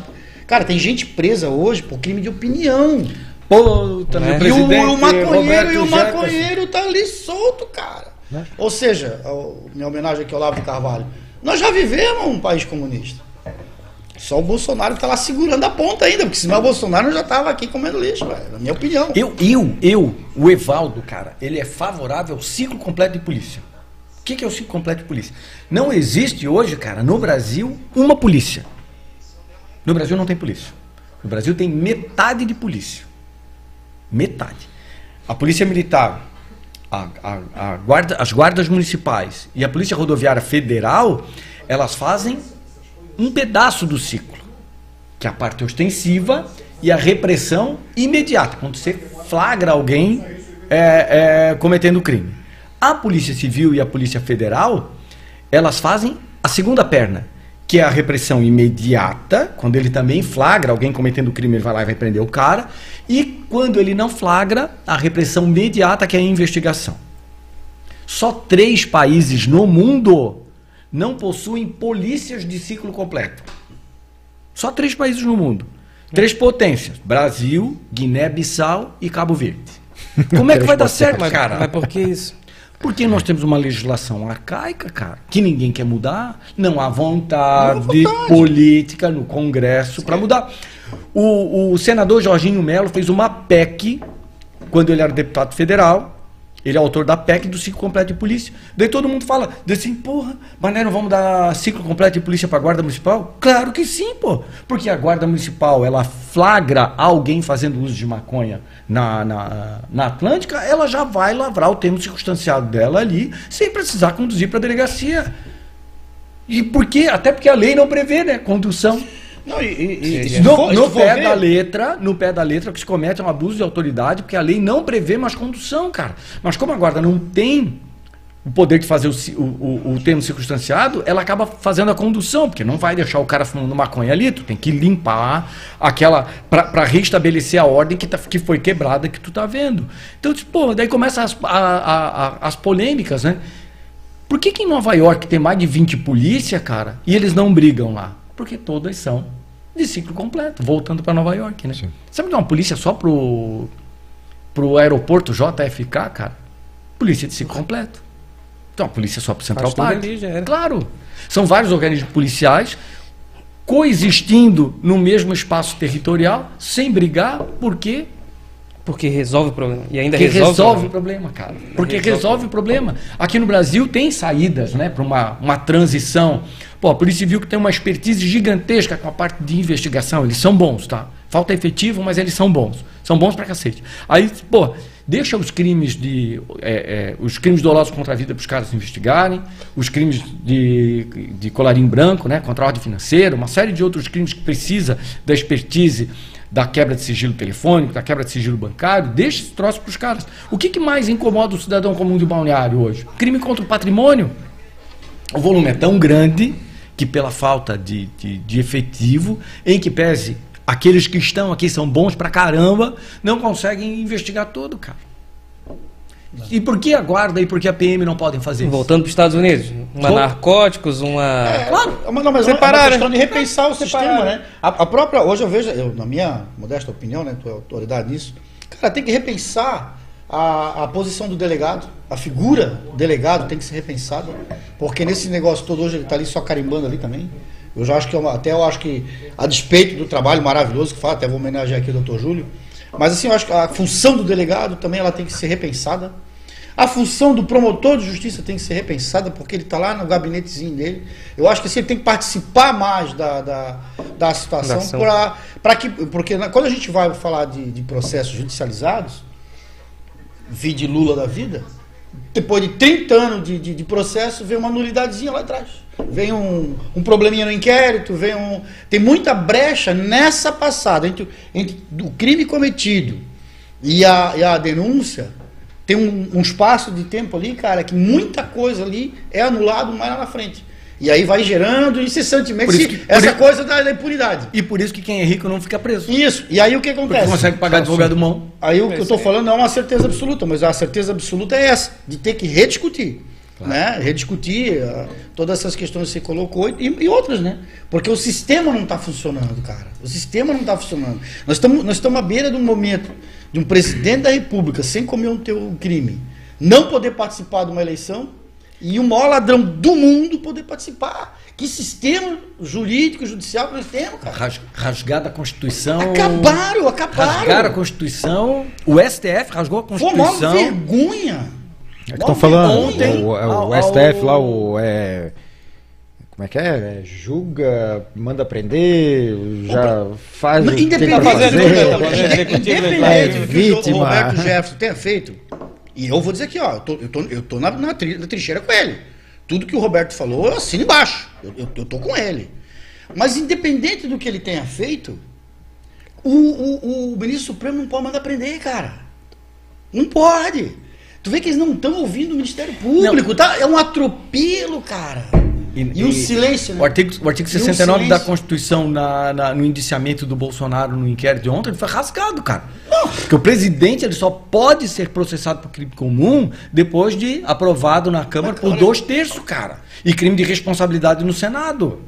Cara, tem gente presa hoje por crime de opinião. Pô, também É. o E o, o maconheiro, Roberto e o Jefferson. maconheiro tá ali solto, cara. Ou seja, o- minha homenagem aqui ao Olavo de Carvalho. Nós já vivemos um país comunista. Só o Bolsonaro tá lá segurando a ponta ainda, porque senão o Bolsonaro já tava aqui comendo lixo, velho. Na minha opinião. Eu, eu, eu, o Evaldo, cara, ele é favorável ao ciclo completo de polícia. O que, que é o ciclo completo de polícia? Não existe hoje, cara, no Brasil, uma polícia. No Brasil não tem polícia. No Brasil tem metade de polícia. Metade. A polícia militar, a- a- a guarda- as guardas municipais e a polícia rodoviária federal, elas fazem um pedaço do ciclo que é a parte ostensiva e a repressão imediata, quando você flagra alguém é, é, cometendo crime. A Polícia Civil e a Polícia Federal, elas fazem a segunda perna, que é a repressão imediata, quando ele também flagra alguém cometendo crime, ele vai lá e vai prender o cara, e quando ele não flagra, a repressão imediata, que é a investigação. Só três países no mundo não possuem polícias de ciclo completo. Só três países no mundo. Três potências: Brasil, Guiné-Bissau e Cabo Verde. Como é que vai dar certo, cara? mas por que isso? Porque nós temos uma legislação arcaica, cara, que ninguém quer mudar. Não há vontade, Não vontade. política no Congresso para mudar. O, o senador Jorginho Melo fez uma PEC quando ele era deputado federal. Ele é autor da PEC do ciclo completo de polícia. Daí todo mundo fala, assim, porra, mas não vamos dar ciclo completo de polícia para a Guarda Municipal? Claro que sim, pô. Porque a Guarda Municipal, ela flagra alguém fazendo uso de maconha na, na, na Atlântica, ela já vai lavrar o termo circunstanciado dela ali, sem precisar conduzir para a delegacia. E por quê? Até porque a lei não prevê, né? Condução. Não, e, e- No, no pé ver- da letra, no pé da letra, que se comete um abuso de autoridade, porque a lei não prevê mais condução, cara. Mas como a guarda não tem o poder de fazer o, o, o, o termo circunstanciado, ela acaba fazendo a condução, porque não vai deixar o cara fumando maconha ali, tu tem que limpar aquela. para restabelecer a ordem que, tá, que foi quebrada que tu tá vendo. Então, tipo, pô, daí começam as, a- a- a- as polêmicas, né? Por que, que em Nova York tem mais de 20 polícia, cara, e eles não brigam lá? Porque todas são de ciclo completo, voltando para Nova York, né? Sabe que é uma polícia só pro, pro aeroporto JFK, cara? Polícia de ciclo completo. Então, uma polícia só pro Central Park. era. Claro. São vários organismos policiais coexistindo no mesmo espaço territorial, sem brigar, porque Porque resolve o problema. E ainda que resolve, resolve, o problema. problema, cara. Porque Resolve. resolve o problema. Aqui no Brasil tem saídas, né, para uma, uma transição. Pô, a Polícia Civil que tem uma expertise gigantesca com a parte de investigação, eles são bons, tá? Falta efetivo, mas eles são bons. São bons pra cacete. Aí, pô, deixa os crimes de é, é, os crimes dolosos contra a vida para os caras investigarem, os crimes de, de colarinho branco, né, contra a ordem financeira, uma série de outros crimes que precisa da expertise da quebra de sigilo telefônico, da quebra de sigilo bancário, deixa esse troço para os caras. O que, que mais incomoda o cidadão comum de balneário hoje? Crime contra o patrimônio. O volume é tão grande que, pela falta de, de, de efetivo, em que pese aqueles que estão aqui são bons pra caramba, não conseguem investigar tudo, cara. E por que a guarda e por que a PM não podem fazer isso? Voltando para os Estados Unidos. Uma narcóticos, uma. É, claro. Mas, não, mas é uma- é uma questão né? de repensar o sistema, né? né? A, a própria, hoje eu vejo, eu, na minha modesta opinião, né? Tu é autoridade nisso. Cara, tem que repensar a, a posição do delegado. A figura do delegado tem que ser repensada. Porque nesse negócio todo hoje ele está ali só carimbando ali também. Eu já acho que é uma- até eu acho que, a despeito do trabalho maravilhoso que faz, até vou homenagear aqui o doutor Júlio. Mas assim, eu acho que a função do delegado também ela tem que ser repensada. A função do promotor de justiça tem que ser repensada, porque ele está lá no gabinetezinho dele. Eu acho que assim, ele tem que participar mais da, da, da situação, pra que, porque na- quando a gente vai falar de, de processos judicializados, vi de Lula da vida, depois de 30 anos de, de, de processo, vem uma nulidadezinha lá atrás. Vem um, um probleminha no inquérito, vem um. Tem muita brecha nessa passada entre, o- entre o crime cometido e a, e a denúncia. Tem um, um espaço de tempo ali, cara, que muita coisa ali é anulado mais lá na frente. E aí vai gerando incessantemente que- essa isso- coisa da, da impunidade. E por isso que quem é rico não fica preso. Isso. E aí o que Porque acontece? consegue pagar advogado mão. Aí o que eu estou falando não é uma certeza absoluta, mas a certeza absoluta é essa, de ter que rediscutir. Né? Rediscutir ah, todas essas questões que você colocou e, e outras, né? Porque o sistema não está funcionando, cara. O sistema não está funcionando. Nós estamos nós estamos à beira de um momento de um presidente da República sem cometer um crime, não poder participar de uma eleição e o maior ladrão do mundo poder participar. Que sistema jurídico, judicial que nós temos, cara? Ras- Rasgada a Constituição. Acabaram, acabaram. Rasgaram a Constituição. O STF rasgou a Foi uma Constituição. vergonha. É que estão falando, Ontem, o, é o ao- STF ao- lá, o. É, como é que é? É, Julga, manda prender, já faz o que tem pra Independente, fazer, independente do que o Vítima. Roberto Jefferson tenha feito, e eu vou dizer aqui, ó, eu tô, eu tô, eu tô na, na, tri- na trincheira com ele. Tudo que o Roberto falou, eu assino embaixo. Eu, eu, eu tô com ele. Mas independente do que ele tenha feito, o, o, o ministro Supremo não pode mandar prender, cara. Não pode. Tu vê que eles não estão ouvindo o Ministério Público, tá? É um atropelo, cara. E, o silêncio, né? O artigo, o artigo E o 69 da. Constituição na, na- no indiciamento do Bolsonaro no inquérito de ontem ele foi rasgado, cara. Porque o presidente ele só pode ser processado por crime comum depois de aprovado na Câmara por dois terços, cara. E crime de responsabilidade no Senado.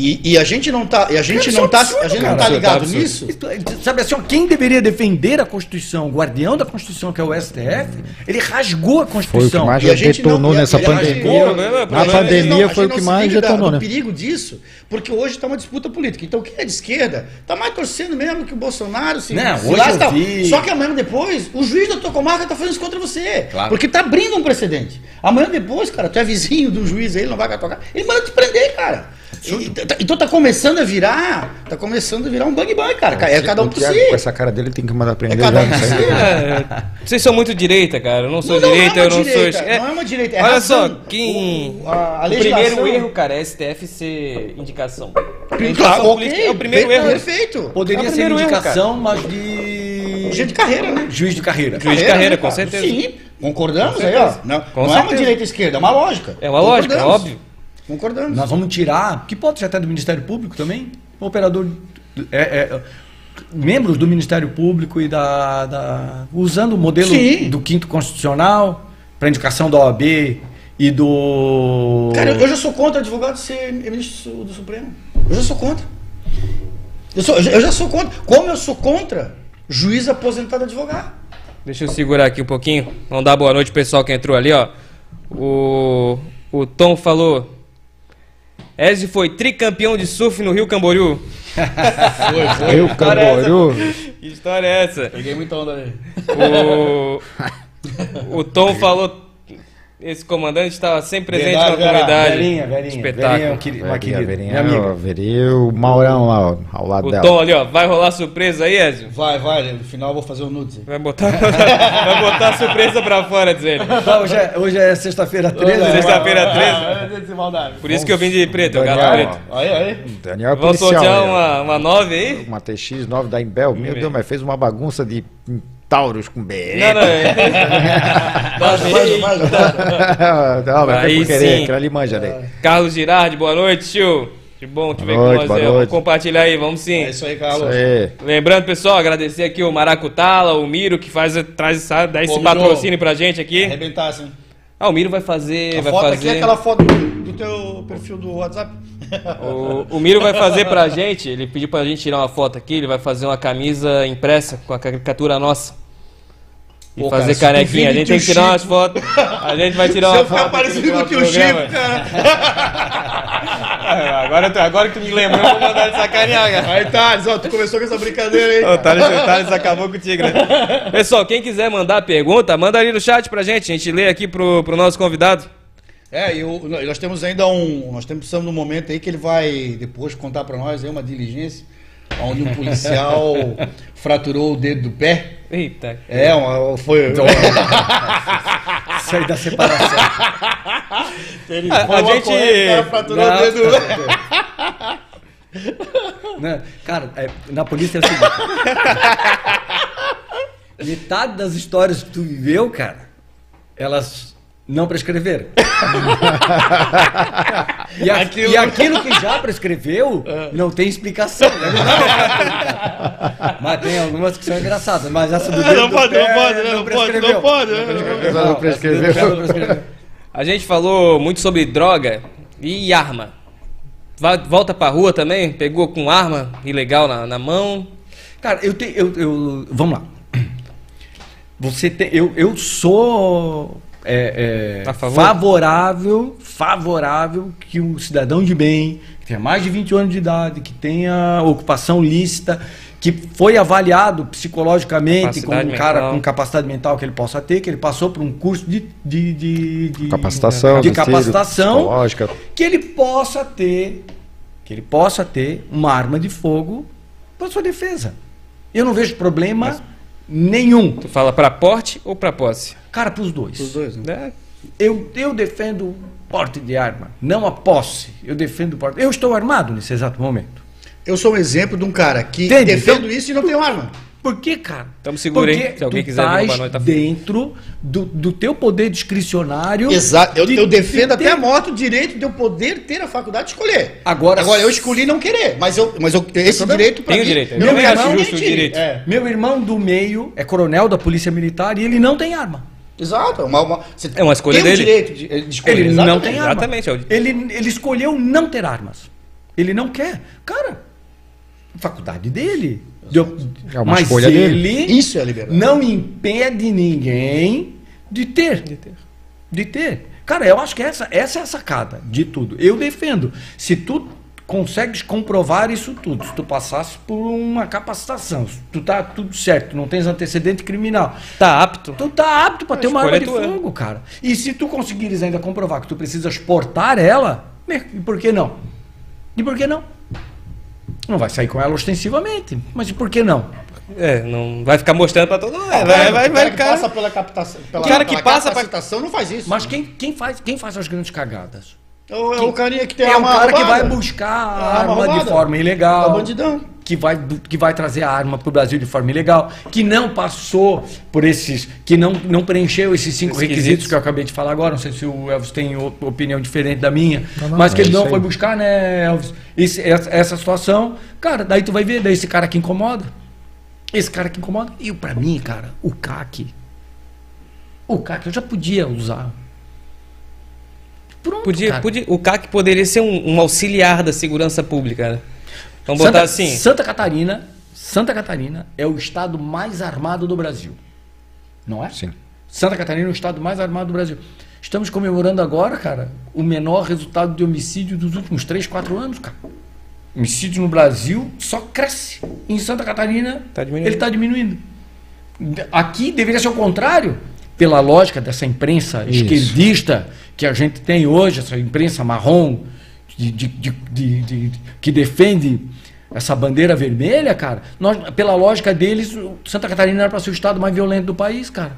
E, e a gente não tá, e a gente Isso não é tá, absurdo, a gente cara. não tá ligado absurdo. nisso. Isso, Sabe assim, ó, quem deveria defender a Constituição, o guardião da Constituição, que é o STF, ele rasgou a Foi o que Constituição. mais E a gente detonou não- a- nessa a- pandemia. o problema- o Na problema é- pandemia a foi o que não mais da- detonou, né? perigo disso, porque hoje está uma disputa política. Então quem é de esquerda tá mais torcendo mesmo que o Bolsonaro se, Não, se hoje tal. vi- Só que amanhã depois, o juiz da tua comarca tá fazendo isso contra você. Claro. Porque tá abrindo um precedente. Amanhã depois, cara, tu é vizinho do juiz aí, ele não vai tocar. Ele manda te prender, cara. E- tá- então tá começando a virar, tá começando a virar um bang bang, cara. É cada um por si. Com essa cara dele tem que mandar prender É cada um não por si. É, vocês são muito direita, cara. Eu não sou Não, não é direita, uma eu não direita, sou. não é uma direita, é Olha razão. só, quem. O- a- a o legislação- primeiro erro, cara, é STF ser indicação. Claro, é o primeiro erro. Perfeito. Poderia É ser erro, indicação, mas de. Juiz de carreira, né? Juiz de carreira. Juiz de carreira, com cara? certeza. Sim, concordamos Com aí, ó. Não, Com não é uma direita e esquerda, é uma lógica. É uma lógica, é óbvio. Concordamos. Nós vamos tirar, que pode ser até do Ministério Público também, o operador, é, é, membros do Ministério Público e da, da- usando o modelo Sim. do quinto constitucional para indicação da OAB e do Cara, eu já sou contra advogado ser ministro do Supremo. Eu já sou contra. Eu, sou- eu já- sou contra. Como eu sou contra juiz aposentado advogado. Deixa eu segurar aqui um pouquinho. Vamos dar boa noite pro pessoal que entrou ali, ó. O, o Tom falou. Ezio foi tricampeão de surf no Rio Camboriú. Foi, foi. Eu, Camboriú. Que história é essa? Peguei muita onda ali. O, o Tom falou. Esse comandante estava sempre presente Verdade, na verdade. comunidade. Verinha, Verinha, Espetáculo. Verinha, queri- uma Verinha, querida, Verinha, minha amiga. Verinha, o Maurão lá, ó, ao lado O dela. Tom ali, ó. Vai rolar surpresa aí, Ezio? Vai, vai, no final eu vou fazer o nudes aí. Vai botar, vai botar a surpresa pra fora, diz ele. Ah, Hoje é, hoje é sexta-feira 13, né? Sexta-feira 13. Ah, Por isso que eu vim de preto, eu gato Daniel, preto. Aí, aí. Daniel é Vamos policial. sortear né? uma, uma 9 aí? Uma TX9 da Imbel. Meu. Deus, mas fez uma bagunça de Taurus com Não, bereta. não, é. Faz. não, mas Aí foi por querer, sim. aquilo ali manja né? Carlos Girardi, boa noite, tio. Que bom te ver com nós aí. Vamos compartilhar aí, vamos sim. É isso aí, Isso Carlos. aí. Lembrando, pessoal, agradecer aqui o Maracutala, o Miro, que faz, traz essa, dá esse Ô, Miro. patrocínio pra gente aqui. Arrebentasse, hein? Ah, o Miro vai fazer. A vai foto aqui fazer é aquela foto do, do teu perfil do WhatsApp. O, o Miro vai fazer pra gente, ele pediu pra gente tirar uma foto aqui, ele vai fazer uma camisa impressa com a caricatura nossa. E Pô, fazer cara, canequinha. A gente tem que tirar umas fotos. A gente vai tirar Se uma eu ficar foto. parecido com o tio. Chico, cara. Agora, agora que tu me lembrou, eu vou mandar de sacanear, cara. Aí, Thales, ó, tu começou com essa brincadeira aí. Ô, O Thales, o Thales acabou contigo, né? Pessoal, quem quiser mandar pergunta, manda ali no chat pra gente. A gente lê aqui pro, pro nosso convidado. É, e o- nós temos ainda um. Nós temos precisamos de um momento aí que ele vai depois contar pra nós aí uma diligência onde um policial fraturou o dedo do pé. Eita. É, uma, foi. Isso aí da separação. Ele A- a gente- corrente, fraturou Não, o dedo. Né? Cara, é, na polícia é o seguinte. Metade das histórias que tu viveu, cara, elas não prescreveram. e, a- Aquilo- e aquilo que já prescreveu não tem explicação. né? mas tem algumas que são engraçadas. Mas essa do dedo Não do pode, pé não pode? Não pode, não pode, né? Não prescreveu. A gente falou muito sobre droga e arma. Volta pra rua também, pegou com arma ilegal na, na mão. Cara, eu tenho. Eu, eu- vamos lá. Você tem. Eu, eu sou. É, é, favor? favorável, favorável que um cidadão de bem, que tenha mais de 20 anos de idade, que tenha ocupação lícita, que foi avaliado psicologicamente como um Capacidade cara mental. com capacidade mental que ele possa ter, que ele passou por um curso de, de, de, de- Capacitação, de capacitação psicológica. que ele possa ter que ele possa ter uma arma de fogo para sua defesa. Eu não vejo problema nenhum. Tu fala pra porte ou pra posse? Cara, para os dois. Os dois, né? É, Eu, eu defendo o porte de arma, não a posse. Eu defendo o porte. Eu estou armado nesse exato momento. Eu sou um exemplo de um cara que Entende? defendo Então- isso e não tenho arma. Por que, cara? Tamo seguro, hein? Porque Se alguém quiser roubar nós, tá dentro do, do teu poder discricionário. Exato. Eu, de- eu defendo de até ter- a morte o direito de eu poder ter a faculdade de escolher. Agora- Agora eu escolhi não querer, mas eu, mas eu, esse problema. direito o mim, direito. Eu meu também irmão acho justo o direito. É. Meu irmão do meio é coronel da Polícia Militar e ele não tem arma. Exato. Uma, uma, você É uma escolha tem dele. o direito de, de escolher. Ele não exatamente. tem arma. Exatamente, é o- Ele, ele escolheu não ter armas. Ele não quer. Cara, faculdade dele. Deu- É uma mas ele dele. Isso é liberdade. não impede ninguém de ter. De ter. De ter. Cara, eu acho que essa, essa é a sacada de tudo. Eu defendo. Se tu consegues comprovar isso tudo, se tu passasse por uma capacitação, se tu tá tudo certo, não tens antecedente criminal, Tá apto? Tu tá apto para ter uma arma de é fogo, cara. E se tu conseguires ainda comprovar que tu precisas portar ela, e por que não? E por que não? Não vai sair com ela ostensivamente, mas por que não? É, não vai ficar mostrando pra todo mundo. É, Vai, vai, vai, o cara que cara. passa pela captação. Pela, O cara que pela passa pra- capacitação não faz isso. Mas quem, quem, faz, quem faz as grandes cagadas? É o, é o carinha que tem É a o arma cara que roubada. vai buscar a arma arma de forma É ilegal. o bandidão. Que vai, que vai trazer a arma para o Brasil de forma ilegal, que não passou por esses, que não, não preencheu esses cinco Esses requisitos requisitos. que eu acabei de falar agora. Não sei se o Elvis tem opinião diferente da minha, não, mas que ele não foi buscar, né, Elvis? Esse- essa, essa situação, cara, daí tu vai ver, daí esse cara que incomoda. Esse cara que incomoda. E para mim, cara, o CAC. O CAC eu já podia usar. Pronto, Podia, cara. podia, o CAC poderia ser um, um auxiliar da segurança pública, Vamos botar Santa, assim. Santa Catarina, Santa Catarina é o estado mais armado do Brasil. Não é? Sim. Santa Catarina é o estado mais armado do Brasil. Estamos comemorando agora, cara, o menor resultado de homicídio dos últimos 3, 4 anos, cara. Homicídio no Brasil só cresce. Em Santa Catarina, Tá ele está diminuindo. Aqui deveria ser o contrário, pela lógica dessa imprensa Isso. esquerdista que a gente tem hoje, essa imprensa marrom, de, de- de- que defende essa bandeira vermelha, cara. Nós, pela lógica deles, Santa Catarina era para ser o estado mais violento do país, cara.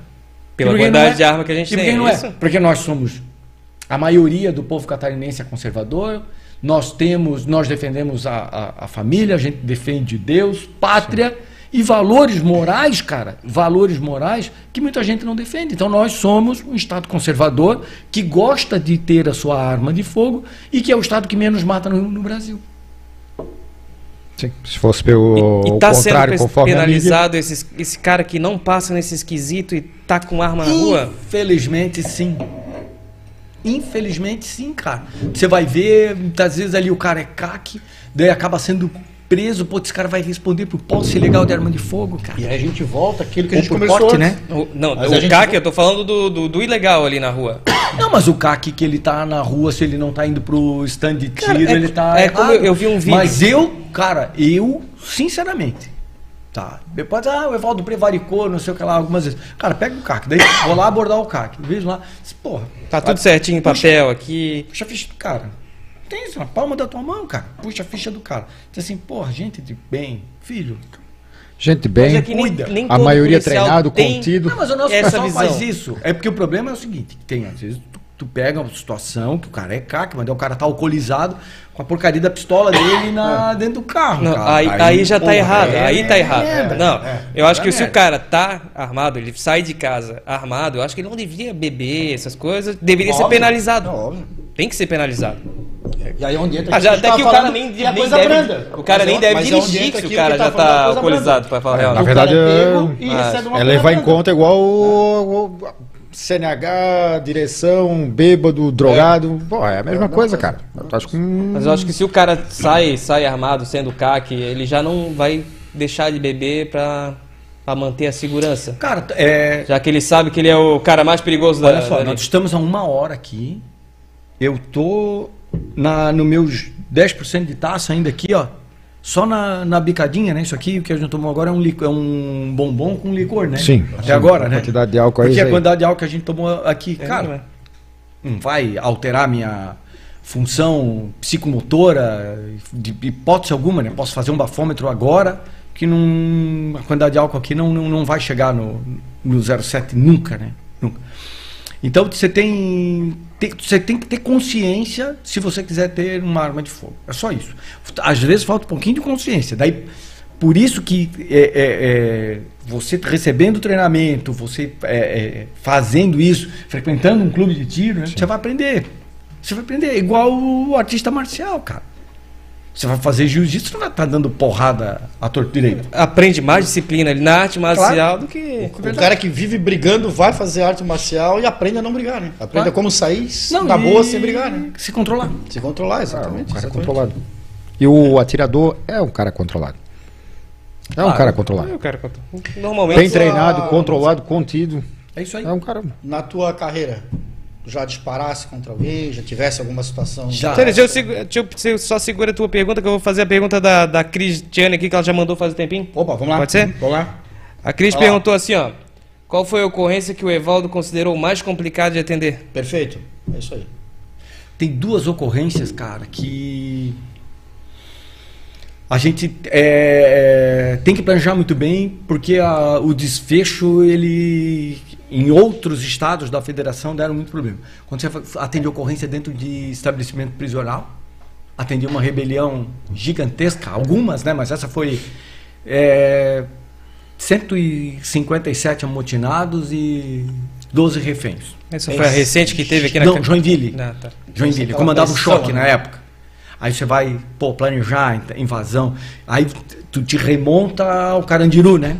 Pela quantidade é? de arma que a gente E tem, não é é? isso? Porque nós somos a maioria do povo catarinense é conservador. Nós temos, nós defendemos a, a, a família, a gente defende Deus, pátria e valores morais, cara, valores morais que muita gente não defende. Então nós somos um estado conservador que gosta de ter a sua arma de fogo e que é o estado que menos mata no, no Brasil. Sim. Se fosse pelo E, e tá sendo contrário, pe- conforme a mídia, penalizado esses, esse cara que não passa nesse esquisito e tá com arma na rua? Infelizmente, sim. Infelizmente, sim, cara. Você vai ver, muitas vezes ali o cara é caque, daí acaba sendo preso, pô, esse cara vai responder por posse ilegal de arma de fogo, cara. E aí a gente volta àquilo que a Ou gente começou porte, antes. né? O- não, Mas a o gente CAC, eu tô falando do, do, do ilegal ali na rua. Não, mas o caque que ele tá na rua, se ele não tá indo pro stand de tiro, Cara, é- ele tá. é como errado. eu vi um vídeo. Mas eu, cara, eu, sinceramente, tá. Depois, ah, o Evaldo prevaricou, não sei o que lá, algumas vezes. Cara, pega o caque, daí vou lá abordar o caque. Vejo lá, porra. Tá tudo certinho em papel aqui. Puxa a ficha do cara. Tem isso na palma da tua mão, cara. Puxa a ficha do cara. Diz assim, porra, gente de bem, filho. gente bem, é nem, cuida. nem a maioria treinado, tem- contido. Não, mas o nosso Essa pessoal visão. faz isso. É porque o problema é o seguinte, que tem, às vezes, tu, pega uma situação que o cara é caca, mas o cara tá alcoolizado com a porcaria da pistola dele na, dentro do carro. Não, cara. aí, aí já tá porra, errado, é- aí tá errado. é, não, é, eu acho é que se o cara tá armado, ele sai de casa armado, eu acho que ele não deveria beber essas coisas, deveria ser Óbvio. penalizado. Não, óbvio. Tem que ser penalizado. E aí é onde entra Ah, já, até que o cara nem, é nem coisa deve, branda. o cara Mas nem é- deve é dirigir se o cara que já tá tá alcoolizado, branda. pra falar a real. Na verdade, é é- é levar em conta igual o, o CNH, direção, bêbado, drogado. Pô, é a mesma coisa, cara. Eu acho que hum, Mas eu acho que se o cara sai, sai armado sendo CAC, ele já não vai deixar de beber pra, pra manter a segurança. Cara, é, Já que ele sabe que ele é o cara mais perigoso da Olha só, dali. nós estamos a uma hora aqui. Eu tô na, no meus 10% de taça ainda aqui, ó. Só na, na bicadinha, né? Isso aqui, o que a gente tomou agora é um, lico- é um bombom com licor, né? Sim, Até sim, agora, a né? quantidade de álcool aí, Porque a quantidade de álcool que a gente tomou aqui, É, cara, não é? não vai alterar minha função psicomotora de hipótese alguma, né? Posso fazer um bafômetro agora que não, a quantidade de álcool aqui não, não, não vai chegar no, no 0,7 nunca, né? Nunca. Então você tem, tem- você tem que ter consciência se você quiser ter uma arma de fogo. É só isso. Às vezes falta um pouquinho de consciência. Daí, por isso que é, é, é, você recebendo treinamento, você é, é, fazendo isso, frequentando um clube de tiro, né, você vai aprender. Você vai aprender. É Igual o artista marcial, cara. Você vai fazer jiu-jitsu, você não vai estar dando porrada à torta direita. Aprende mais disciplina ali na arte marcial do que. O cara que vive brigando vai fazer arte marcial e aprende a não brigar, né? Aprende Claro. a como sair Não, na e boa sem brigar, né? Se controlar. Se controlar, Ah, exatamente. o cara é exatamente. controlado. E o atirador é um cara controlado. É um Ah, cara controlado. Eu quero contar. Normalmente. Bem treinado, controlado, contido. É isso aí. É um cara. Na tua carreira, já disparasse contra alguém? Já tivesse alguma situação? Já. Deixa eu, eu- você só segura a tua pergunta que eu vou fazer a pergunta da, da Cristiane aqui que ela já mandou faz um tempinho. Opa, vamos lá. Pode ser? Vamos lá. A Cris Vai lá. perguntou assim, ó. Qual foi a ocorrência que o Evaldo considerou mais complicada de atender? Perfeito. É isso aí. Tem duas ocorrências, cara, que a gente é, é, tem que planejar muito bem, porque a- o desfecho, ele em outros estados da federação deram muito problema. Quando você atende ocorrência dentro de estabelecimento prisional, atendi uma rebelião gigantesca, algumas, né? Mas essa foi é, 157 amotinados e 12 reféns. Essa foi a recente que teve aqui na Não, Joinville. Ah, tá. Joinville, comandava o choque né? na época. Aí você vai, pô, planejar invasão. Aí tu te remonta ao Carandiru, né?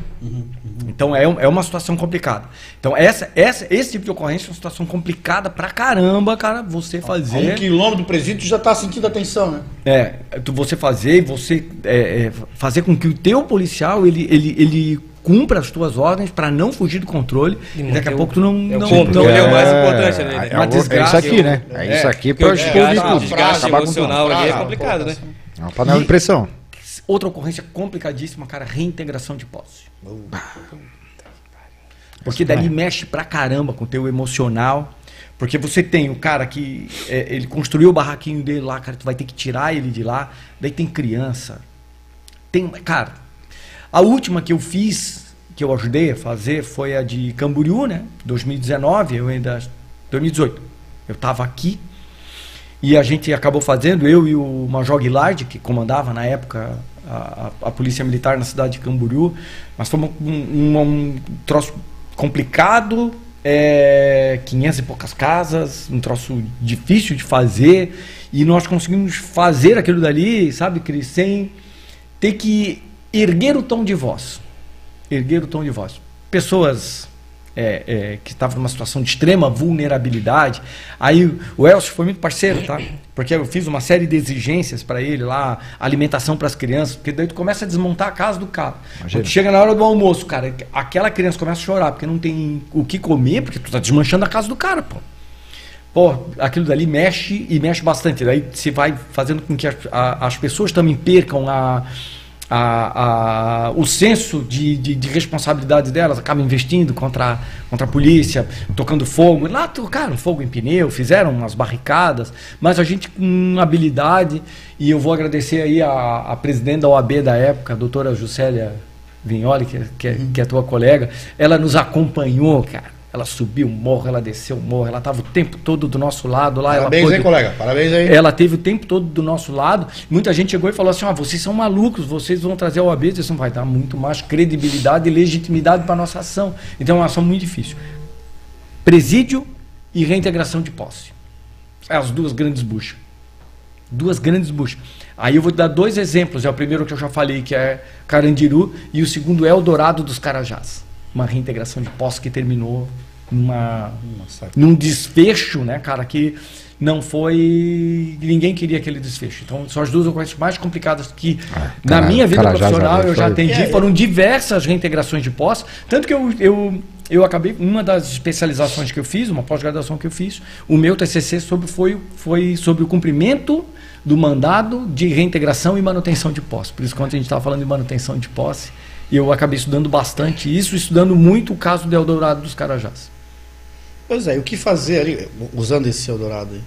Então é, um- é uma situação complicada. Então essa, essa, esse tipo de ocorrência é uma situação complicada pra caramba, cara, você A um fazer. quilômetro do presídio tu já tá sentindo a tensão, né? É, tu, você fazer e você é, é, fazer com que o teu policial ele, ele, ele cumpra as tuas ordens pra não fugir do controle. E daqui a o- pouco tu não. é o não, controle não- é o mais importante ali, né? é, Uma é, o- é desgraça. isso aqui, né? É, isso aqui o explodir o tudo. desgaste Acabar emocional ali é complicado, né? É uma panela de pressão. Outra ocorrência complicadíssima, cara, reintegração de posse. Porque dali mexe pra caramba com o teu emocional. Porque você tem o cara que é, ele construiu o barraquinho dele lá, cara, tu vai ter que tirar ele de lá. Daí tem criança. Tem, cara, a última que eu fiz, que eu ajudei a fazer, foi a de Camboriú, né? 2019, eu ainda 2018. Eu tava aqui e a gente acabou fazendo, eu e o Major Guilard, que comandava na época a, a- Polícia Militar na cidade de Camboriú, nós fomos um, um, um troço complicado, é, 500 e poucas casas, um troço difícil de fazer, e nós conseguimos fazer aquilo dali, sabe, Cris, sem ter que erguer o tom de voz. Erguer o tom de voz. Pessoas é, é, que estavam numa situação de extrema vulnerabilidade. Aí o Elcio foi muito parceiro, tá? Porque eu fiz uma série de exigências para ele lá, alimentação para as crianças, porque daí tu começa a desmontar a casa do cara. Imagina. Quando chega na hora do almoço, cara, aquela criança começa a chorar porque não tem o que comer, porque tu tá desmanchando a casa do cara, pô. Pô, aquilo dali mexe e mexe bastante. Daí você vai fazendo com que as, a- as pessoas também percam a, a- a- o senso de, de, de responsabilidade delas, acabam investindo contra, contra a polícia, tocando fogo. Lá tocaram fogo em pneu, fizeram umas barricadas, mas a gente com habilidade, e eu vou agradecer aí a, a presidente da OAB da época, a doutora Juscelia Vignoli, que, que, é- que é tua colega, ela nos acompanhou, cara. Ela subiu o morro, ela desceu o morro, ela estava o tempo todo do nosso lado lá. Parabéns ela aí, pôde- colega. Parabéns aí. ela teve o tempo todo do nosso lado. Muita gente chegou e falou assim: ah, vocês são malucos, vocês vão trazer o OAB, isso não vai dar muito mais credibilidade e legitimidade para nossa ação. Então é uma ação muito difícil. Presídio e reintegração de posse. É as duas grandes buchas. Duas grandes buchas. Aí eu vou te dar dois exemplos. É o primeiro que eu já falei, que é Carandiru, e o segundo é Eldorado dos Carajás. Uma reintegração de posse que terminou numa, Nossa. num desfecho, né, cara, que não foi. Ninguém queria aquele desfecho. Então, são as duas ocorrências mais complicadas que, na cara- minha vida Carajás profissional, ali eu já atendi. É, Foram diversas reintegrações de posse. Tanto que eu, eu, eu acabei. Uma das especializações que eu fiz, uma pós-graduação que eu fiz, o meu TCC sobre, foi, foi sobre o cumprimento do mandado de reintegração e manutenção de posse. Por isso, quando a gente estava falando de manutenção de posse, eu acabei estudando bastante isso, estudando muito o caso do Eldorado dos Carajás. Pois é, e o que fazer ali, usando esse Eldorado aí?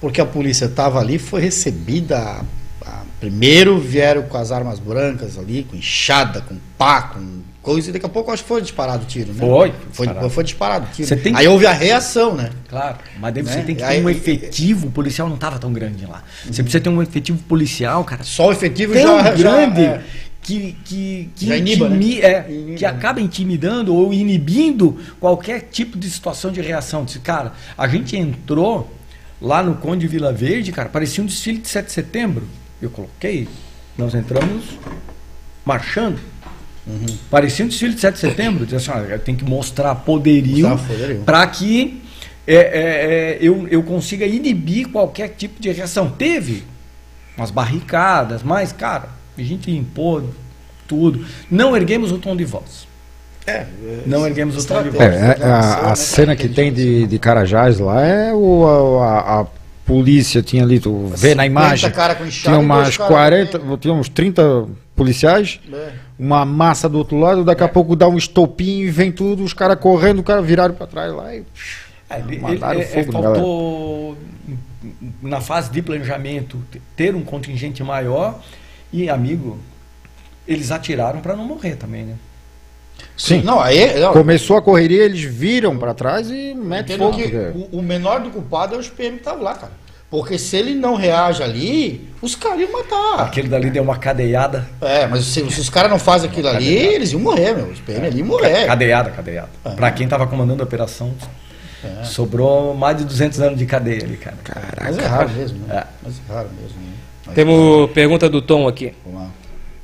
Porque a polícia estava ali, foi recebida. a- a- primeiro vieram com as armas brancas ali, com enxada, com pá, com coisa, e daqui a pouco acho que foi disparado o tiro, né? Foi, Foi, disparado. foi disparado o tiro. Você que- Aí houve a reação, né? Claro, mas daí você Né? tem que ter Aí- um efetivo policial, não estava tão grande lá. Você precisa ter um efetivo policial, cara, Só o efetivo tão já, já- grande é. Que, que, que, iniba, né? intimi- é, Inibe, que né? acaba intimidando ou inibindo qualquer tipo de situação de reação. Disse, cara, a gente entrou lá no Conde Vila Verde, cara, parecia um desfile de 7 de setembro. Eu coloquei, nós entramos marchando. Uhum. Parecia um desfile de 7 de setembro. Disse assim, olha, tem que mostrar poderio poderio. para que é, é, é, eu, eu consiga inibir qualquer tipo de reação. Teve umas barricadas, mas, cara, a gente impôs tudo. Não erguemos o tom de voz. É, Não erguemos o tom de É, voz. é, a, a cena que tem de, de Carajás lá é o, a, a polícia tinha ali, tu vê na 50 imagem, cara com enxada tinha umas caras 40, tinha uns 30 policiais, É. uma massa do outro lado, daqui a pouco dá um estopim e vem tudo, os caras correndo, o cara viraram pra trás lá e... É, Mandaram ele- é, fogo faltou, na fase de planejamento, ter um contingente maior e, amigo, eles atiraram para não morrer também, né? Sim, Não, aí. Não, começou a correria, eles viram pra trás e metem fogo. o, o menor do culpado é os PM que estavam lá, cara. Porque se ele não reage ali, os caras iam matar. Aquele dali deu uma cadeiada. É, mas se, se os caras não fazem aquilo ali, eles iam morrer, meu. Os PM ali iam morrer. Cadeada, cadeada. Para quem tava comandando a operação, sobrou mais de 200 anos de cadeia ali, cara. Mas é raro mesmo, né? É. Mas é raro mesmo, né? Temos pergunta do Tom aqui. Vamos lá.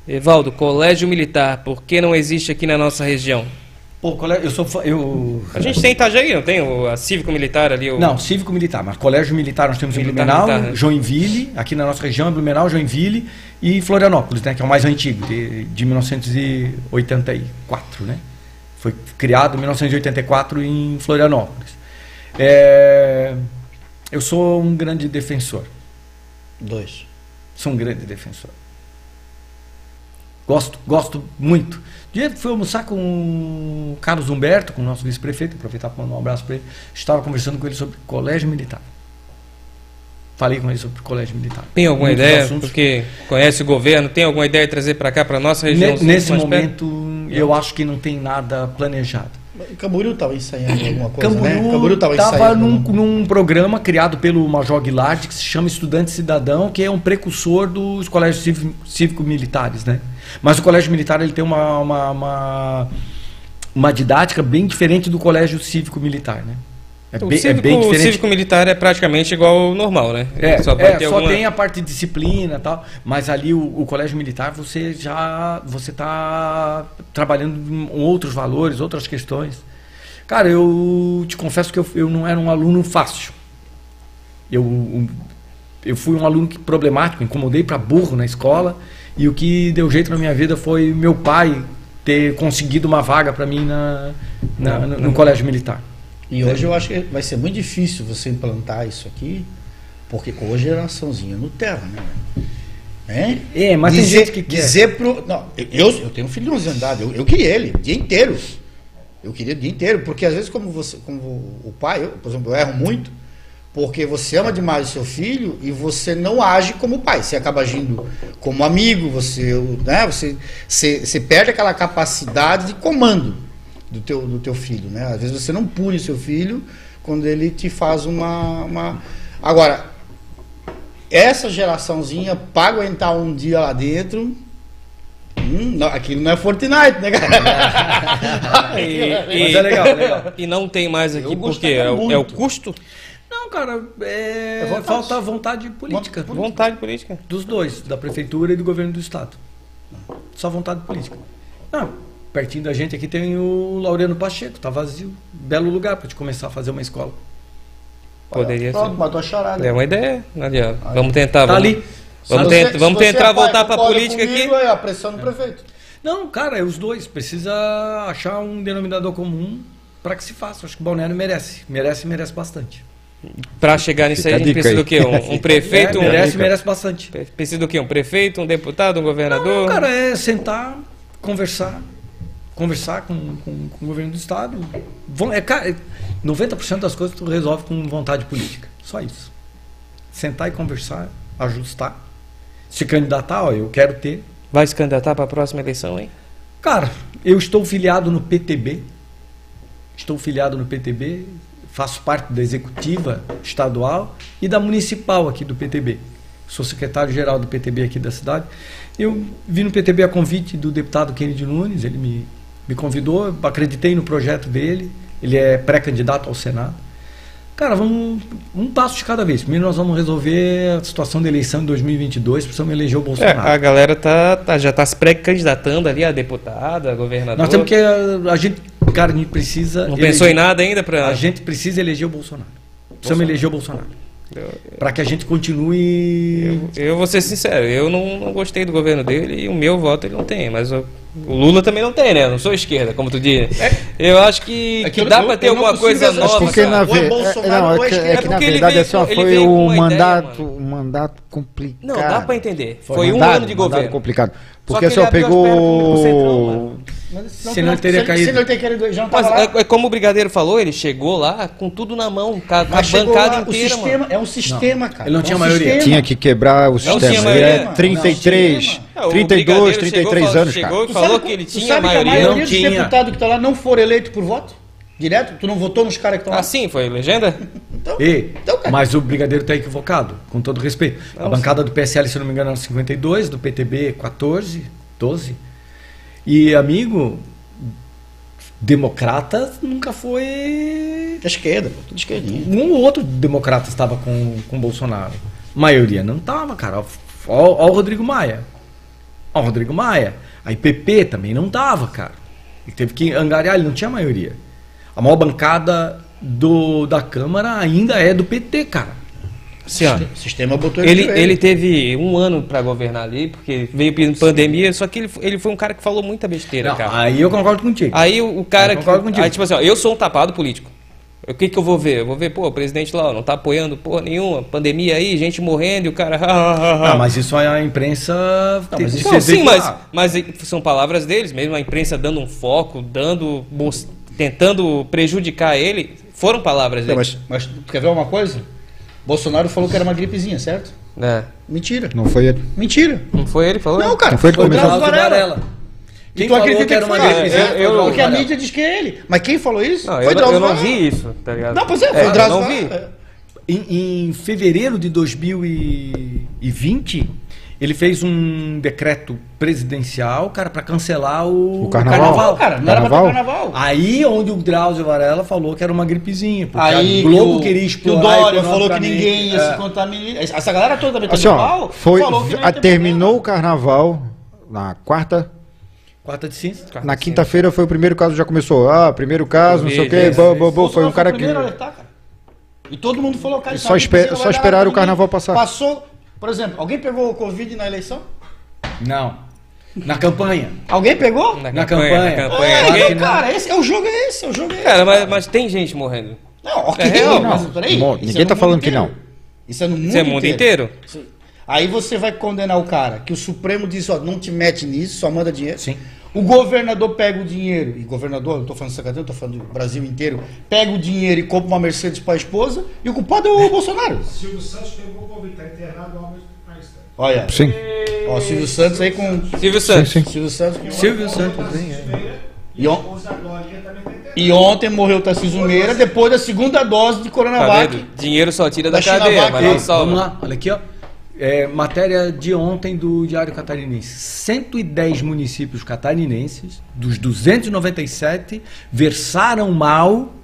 Evaldo, colégio militar, por que não existe aqui na nossa região? Pô, colega, eu sou eu A gente tem Itajaí, não tem? O, a cívico-militar ali? O... Não, cívico militar, mas colégio militar nós temos em Militar, Blumenau, militar, né? Joinville, aqui na nossa região Blumenau, Joinville e Florianópolis, né, que é o mais antigo, de, de 1984, né? Foi criado em 1984 em Florianópolis. É, eu sou um grande defensor, Dois. Sou um grande defensor. Gosto, gosto muito. Dia que fui almoçar com o Carlos Humberto, com o nosso vice-prefeito, aproveitar para mandar um abraço para ele. Estava conversando com ele sobre colégio militar. Falei com ele sobre colégio militar. Tem alguma Muitos ideia? assuntos. Porque conhece o governo, tem alguma ideia de trazer para cá, para nossa região? Ne- nesse mais perto? momento, eu acho que não tem nada planejado. Camboriú estava ensaiando alguma coisa, Camboriú né? Camboriú estava ensaiando. num, num programa criado pelo Major Guilard que se chama Estudante Cidadão, que é um precursor dos colégios cívico- cívico-militares, né? Mas o colégio militar ele tem uma, uma, uma, uma didática bem diferente do colégio cívico-militar, né? É O bem, é cívico- bem o diferente. cívico-militar é praticamente igual ao normal, né? É, só ter só alguma... tem a parte de disciplina e tal, mas ali o, o colégio militar você já você está trabalhando com outros valores, outras questões. Cara, eu te confesso que eu, eu não era um aluno fácil. Eu, eu fui um aluno que- problemático, incomodei para burro na escola e o que deu jeito na minha vida foi meu pai ter conseguido uma vaga para mim na, na- no, no colégio militar. E hoje eu acho que vai ser muito difícil você implantar isso aqui, porque hoje é geraçãozinha Nutella, né? Hein? É, mas tem dizer, gente que quer. Dizer pro. Não, eu, eu tenho um filho de 11 anos de idade, eu, eu queria ele, o dia inteiro. Eu queria o dia inteiro, porque às vezes, como você, como o pai, eu, por exemplo, eu erro muito, porque você ama demais o seu filho e você não age como pai. Você acaba agindo como amigo, você, né, você, você, você perde aquela capacidade de comando do teu, do teu filho. Né? Às vezes você não pune o seu filho quando ele te faz uma. uma... Agora, essa geraçãozinha, para aguentar um dia lá dentro. Hum, não, aquilo não é Fortnite, né, cara? E, Mas é legal, legal. E não tem mais aqui porque gostaria é, o- é o custo? Não, cara, é, É vontade. falta vontade política. Vontade política. Dos dois, da prefeitura e do governo do estado. Só vontade política. Não, pertinho da gente aqui tem o Laureano Pacheco, tá vazio. Belo lugar para te começar a fazer uma escola. Poderia Pronto, ser. matou a charada. É uma ideia, aliás. Vamos tentar. Tá vamos, ali. Vamos, você- tentar, vamos tentar é voltar para a política comigo, aqui. É a pressão do prefeito. Não, cara, é os dois. Precisa achar um denominador comum para que se faça. Acho que o Balneário merece. Merece, merece bastante. Para chegar nisso aí, a gente precisa aí. do quê? Um, um prefeito? É, um- merece, merece bastante. Precisa do quê? Um prefeito, um deputado, um governador? Não, cara, é sentar, conversar, conversar com, com, com o governo do estado. Vão- É, cara, 90% das coisas tu resolve com vontade política. Só isso. Sentar e conversar, ajustar. Se candidatar, ó, eu quero ter. Vai se candidatar para a próxima eleição, hein? Cara, eu estou filiado no PTB. Estou filiado no PTB, faço parte da executiva estadual e da municipal aqui do PTB. Sou secretário-geral do PTB aqui da cidade. Eu vim no PTB a convite do deputado Kennedy Nunes, ele me, me convidou, acreditei no projeto dele, ele é pré-candidato ao Senado. Cara, vamos um passo de cada vez. Primeiro nós vamos resolver a situação da eleição de 2022, precisamos eleger o É, Bolsonaro. a galera tá, tá- já está se pré-candidatando ali, a deputada, a governador. Nós temos que. A, a gente, cara, a gente precisa. Não pensou em nada ainda A para. gente precisa eleger o Bolsonaro. Precisamos eleger o Bolsonaro. Para que a gente continue. Eu vou ser sincero, eu não, não gostei do governo dele e o meu voto ele não tem, mas o, o Lula também não tem, né? Eu não sou esquerda, como tu diz. Eu acho que, É que que eu- dá eu- pra ter eu alguma coisa nova. Porque cara. na, é ve- Bolsonaro é, não, é é que, é É que na verdade veio assim, ó, com- ele foi veio um ideia, mandato, mano. um mandato complicado. Não, dá pra entender. Foi, Foi um mandado, ano de governo. complicado. Só Porque que só Centrão, pegou Senão ele teria se- caído. Se ele teria caído, já não Mas lá. é, é como o Brigadeiro falou, ele chegou lá com tudo na mão, com a, a Mas bancada lá, inteira, o sistema, mano. É um sistema, cara. ele não É um tinha maioria. sistema. tinha que quebrar o tinha sistema. maioria. Ele é 33, Não, É, o 32, Brigadeiro 33 chegou, anos, chegou cara. e Tu falou sabe que ele tinha sabe maioria. Que a maioria Não dos tinha. deputados que estão lá não foram eleitos por voto? Direto? Tu não votou nos caras que estão lá? Assim, foi legenda? Então, E, então, cara. mas o Brigadeiro está equivocado, com todo respeito. A Não, bancada do PSL, se não me engano, era 52, do PTB 14, 12. E, amigo, democrata nunca foi. Da esquerda, pô, tudo esquerdinha. Um ou outro democrata estava com com Bolsonaro. maioria não estava, cara. Ó, o Rodrigo Maia. Ó o Rodrigo Maia. A IPP também não tava, cara. Ele teve que angariar, ele não tinha maioria. A maior bancada do, da Câmara ainda é do PT, cara. Ó, O sistema botou ele ele, ele teve um ano pra governar ali, porque veio pedindo pandemia, só que ele, ele foi um cara que falou muita besteira, Não, cara. aí eu concordo contigo. Aí o, o cara Eu que. concordo contigo. Aí, tipo assim, ó, eu sou um tapado político. O que que eu vou ver? Eu vou ver, pô, o presidente lá não tá apoiando porra nenhuma, pandemia aí, gente morrendo e o cara. Ah, mas isso aí a imprensa. tem mas que isso- Não, se sim, mas, mas são palavras deles, mesmo a imprensa dando um foco, dando. tentando prejudicar ele, foram palavras Não, deles. mas, mas tu quer ver uma coisa? Bolsonaro falou que era uma gripezinha, certo? É. Mentira. Não foi ele. Mentira. Não foi ele que falou? Não, cara. Não foi ele que o começou. Drauzio Drauzio Varela. Varela. E Quem tu falou acredita que era que uma foi? gripezinha? eu- foi o eu- Drauzio Porque a mídia diz que é ele. Mas quem falou isso? Não, foi eu, Drauzio eu não Varela. vi isso, tá ligado? Não, pois é, foi É, o eu Drauzio. Varela. Em, em fevereiro de 2020, ele fez um decreto presidencial, cara, para cancelar o, O carnaval. Carnaval, cara. Não era pra ter Carnaval? carnaval. Aí onde o Drauzio Varela falou que era uma gripezinha, porque Aí a Globo que o, queria que o explorar Dória falou que ninguém ia É. se contaminar. Essa galera toda também Assim, ó, pau, foi, falou que não ia a- ter terminou o carnaval na quarta. Quarta de cinza. Na quinta-feira foi o primeiro caso, já começou. Ah, primeiro caso, não sei o quê. bo- bo- bo- Bolsonaro Foi um cara o que. E todo mundo falou, cara, Só uma espe- gripezinha, só esperaram o carnaval passar. Passou, por exemplo, alguém pegou o Covid na eleição? Não. Na campanha. Alguém pegou? Na, Na campanha, campanha. na É, campanha. então, Ninguém- cara, esse, é o jogo é esse, é o jogo é esse. Cara, mas, mas tem gente morrendo. Não, ok, É real, mas peraí. Bom, isso ninguém é tá falando que inteiro. não. Isso é no mundo, Isso é mundo inteiro? Aí você vai condenar o cara, que o Supremo diz, ó, não te mete nisso, só manda dinheiro. Sim. O governador pega o dinheiro, e governador, eu tô falando de Santa Catarina, eu tô falando do Brasil inteiro, pega o dinheiro e compra uma Mercedes pra esposa, e o culpado é o Bolsonaro. Silvio Santos pegou o Covid, tá internado ao mesmo país. tá? Olha, Sim. ó, o Silvio Santos aí com... Silvio Santos. sim. Silvio Santos com... Silvio Santos, hein? E, on- Esposa Glorinha também tá e ontem morreu o Tarcísio Meira depois da segunda dose de Tá Coronavac. vendo? Dinheiro só tira da, Da China cadeia, Vac, mas não Vamos salva. lá, olha aqui, ó. É, matéria de ontem do Diário Catarinense. 110 municípios catarinenses, dos 297, versaram mal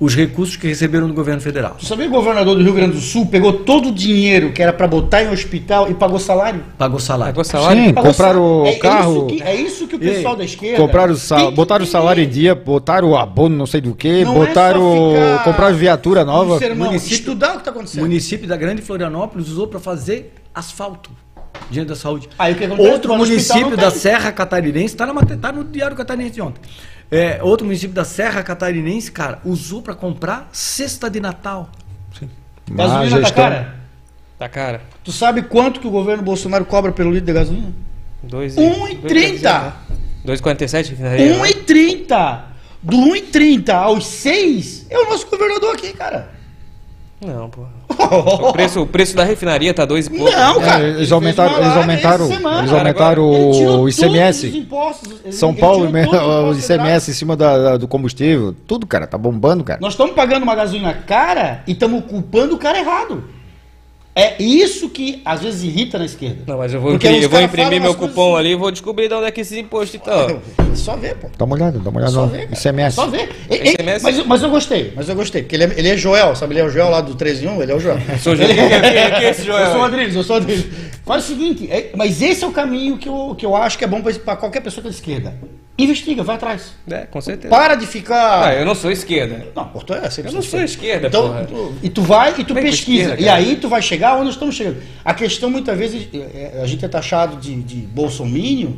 os recursos que receberam do governo federal. Tu sabia que o governador do Rio Grande do Sul pegou todo o dinheiro que era pra botar em hospital e pagou salário? Pagou salário. Pagou salário? Sim, Pagou compraram salário. o É- é carro. isso que- É isso que o pessoal Ei, da esquerda. Compraram o sal, botaram o salário em dia, botaram o abono, não sei do que, Não é botaram. só ficar compraram viatura no nova. sermão, Município- estudar o que está O acontecendo. município da Grande Florianópolis usou para fazer asfalto. Dinheiro da saúde. Aí o que acontece? Outro município da. Serra Catarinense, está tá no Diário Catarinense de ontem. É, outro município da Serra Catarinense, cara, usou para comprar cesta de Natal. Má Gasolina tá gestão. cara. Tá cara. Tu sabe quanto que o governo Bolsonaro cobra pelo litro de gasolina? Dois e- 1,30. 2,47? Um né? 1,30. Do 1,30 aos 6 é o nosso governador aqui, cara. Não, pô. O preço, o preço da refinaria tá dois e pouco. Não, É, cara. eles ele fez aumentaram- eles aumentaram- eles aumentaram o ICMS. os impostos, São ele Paulo, o ICMS em cima da- da- do combustível, tudo, cara, tá bombando, cara. Nós estamos pagando uma gasolina cara e estamos culpando o cara errado. É isso que às vezes irrita na esquerda. Não, mas eu vou, Porque imprimir, eu vou imprimir meu cupom assim. ali e vou descobrir de onde é que esses impostos estão. É só ver, pô. Dá uma olhada, dá uma olhada Só no ver. ICMS. Só ver. E- e- ICMS? mas, mas eu gostei, mas eu gostei. Porque ele é, ele é Joel, sabe? Ele é o Joel lá do 13 em 1, ele é o Joel. Sou Joel. Quem é- é- é esse Joel Eu sou o? Rodrigues, eu sou o Rodrigues. Faz o seguinte, é- mas esse é o caminho que eu, que eu acho que é bom pra- pra qualquer pessoa que é de esquerda. Investiga, vai atrás. É, com certeza. Para de ficar. Ah, eu não sou esquerda. Não, porto é, sempre Eu não sou esquerda, Então, porra. tu- e tu vai e tu com pesquisa. esquerda, e aí tu vai chegar onde nós estamos chegando. A questão, muitas vezes, é- é- a gente é taxado de, de bolsomínio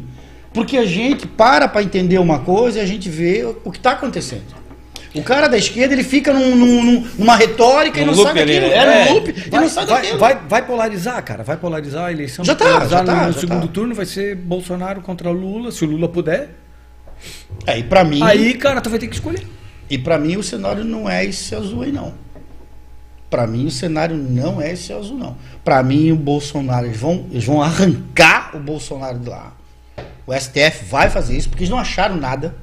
porque a gente para para entender uma coisa e a gente vê o que está acontecendo. O cara da esquerda, ele fica num- num- num- numa retórica e Num não ali, daquilo. né? É, É. num loop e Vai, não sai vai, daquilo. vai- vai polarizar, cara. Vai polarizar a eleição. Já tá, já tá, no já segundo tá. turno vai ser Bolsonaro contra Lula, se o Lula puder. É, e pra mim, Aí, cara, tu vai ter que escolher. e para mim o cenário não é esse azul aí não. Pra mim o cenário não é esse azul não. Pra mim o Bolsonaro eles vão, eles vão arrancar o Bolsonaro de lá. O STF vai fazer isso porque eles não acharam nada.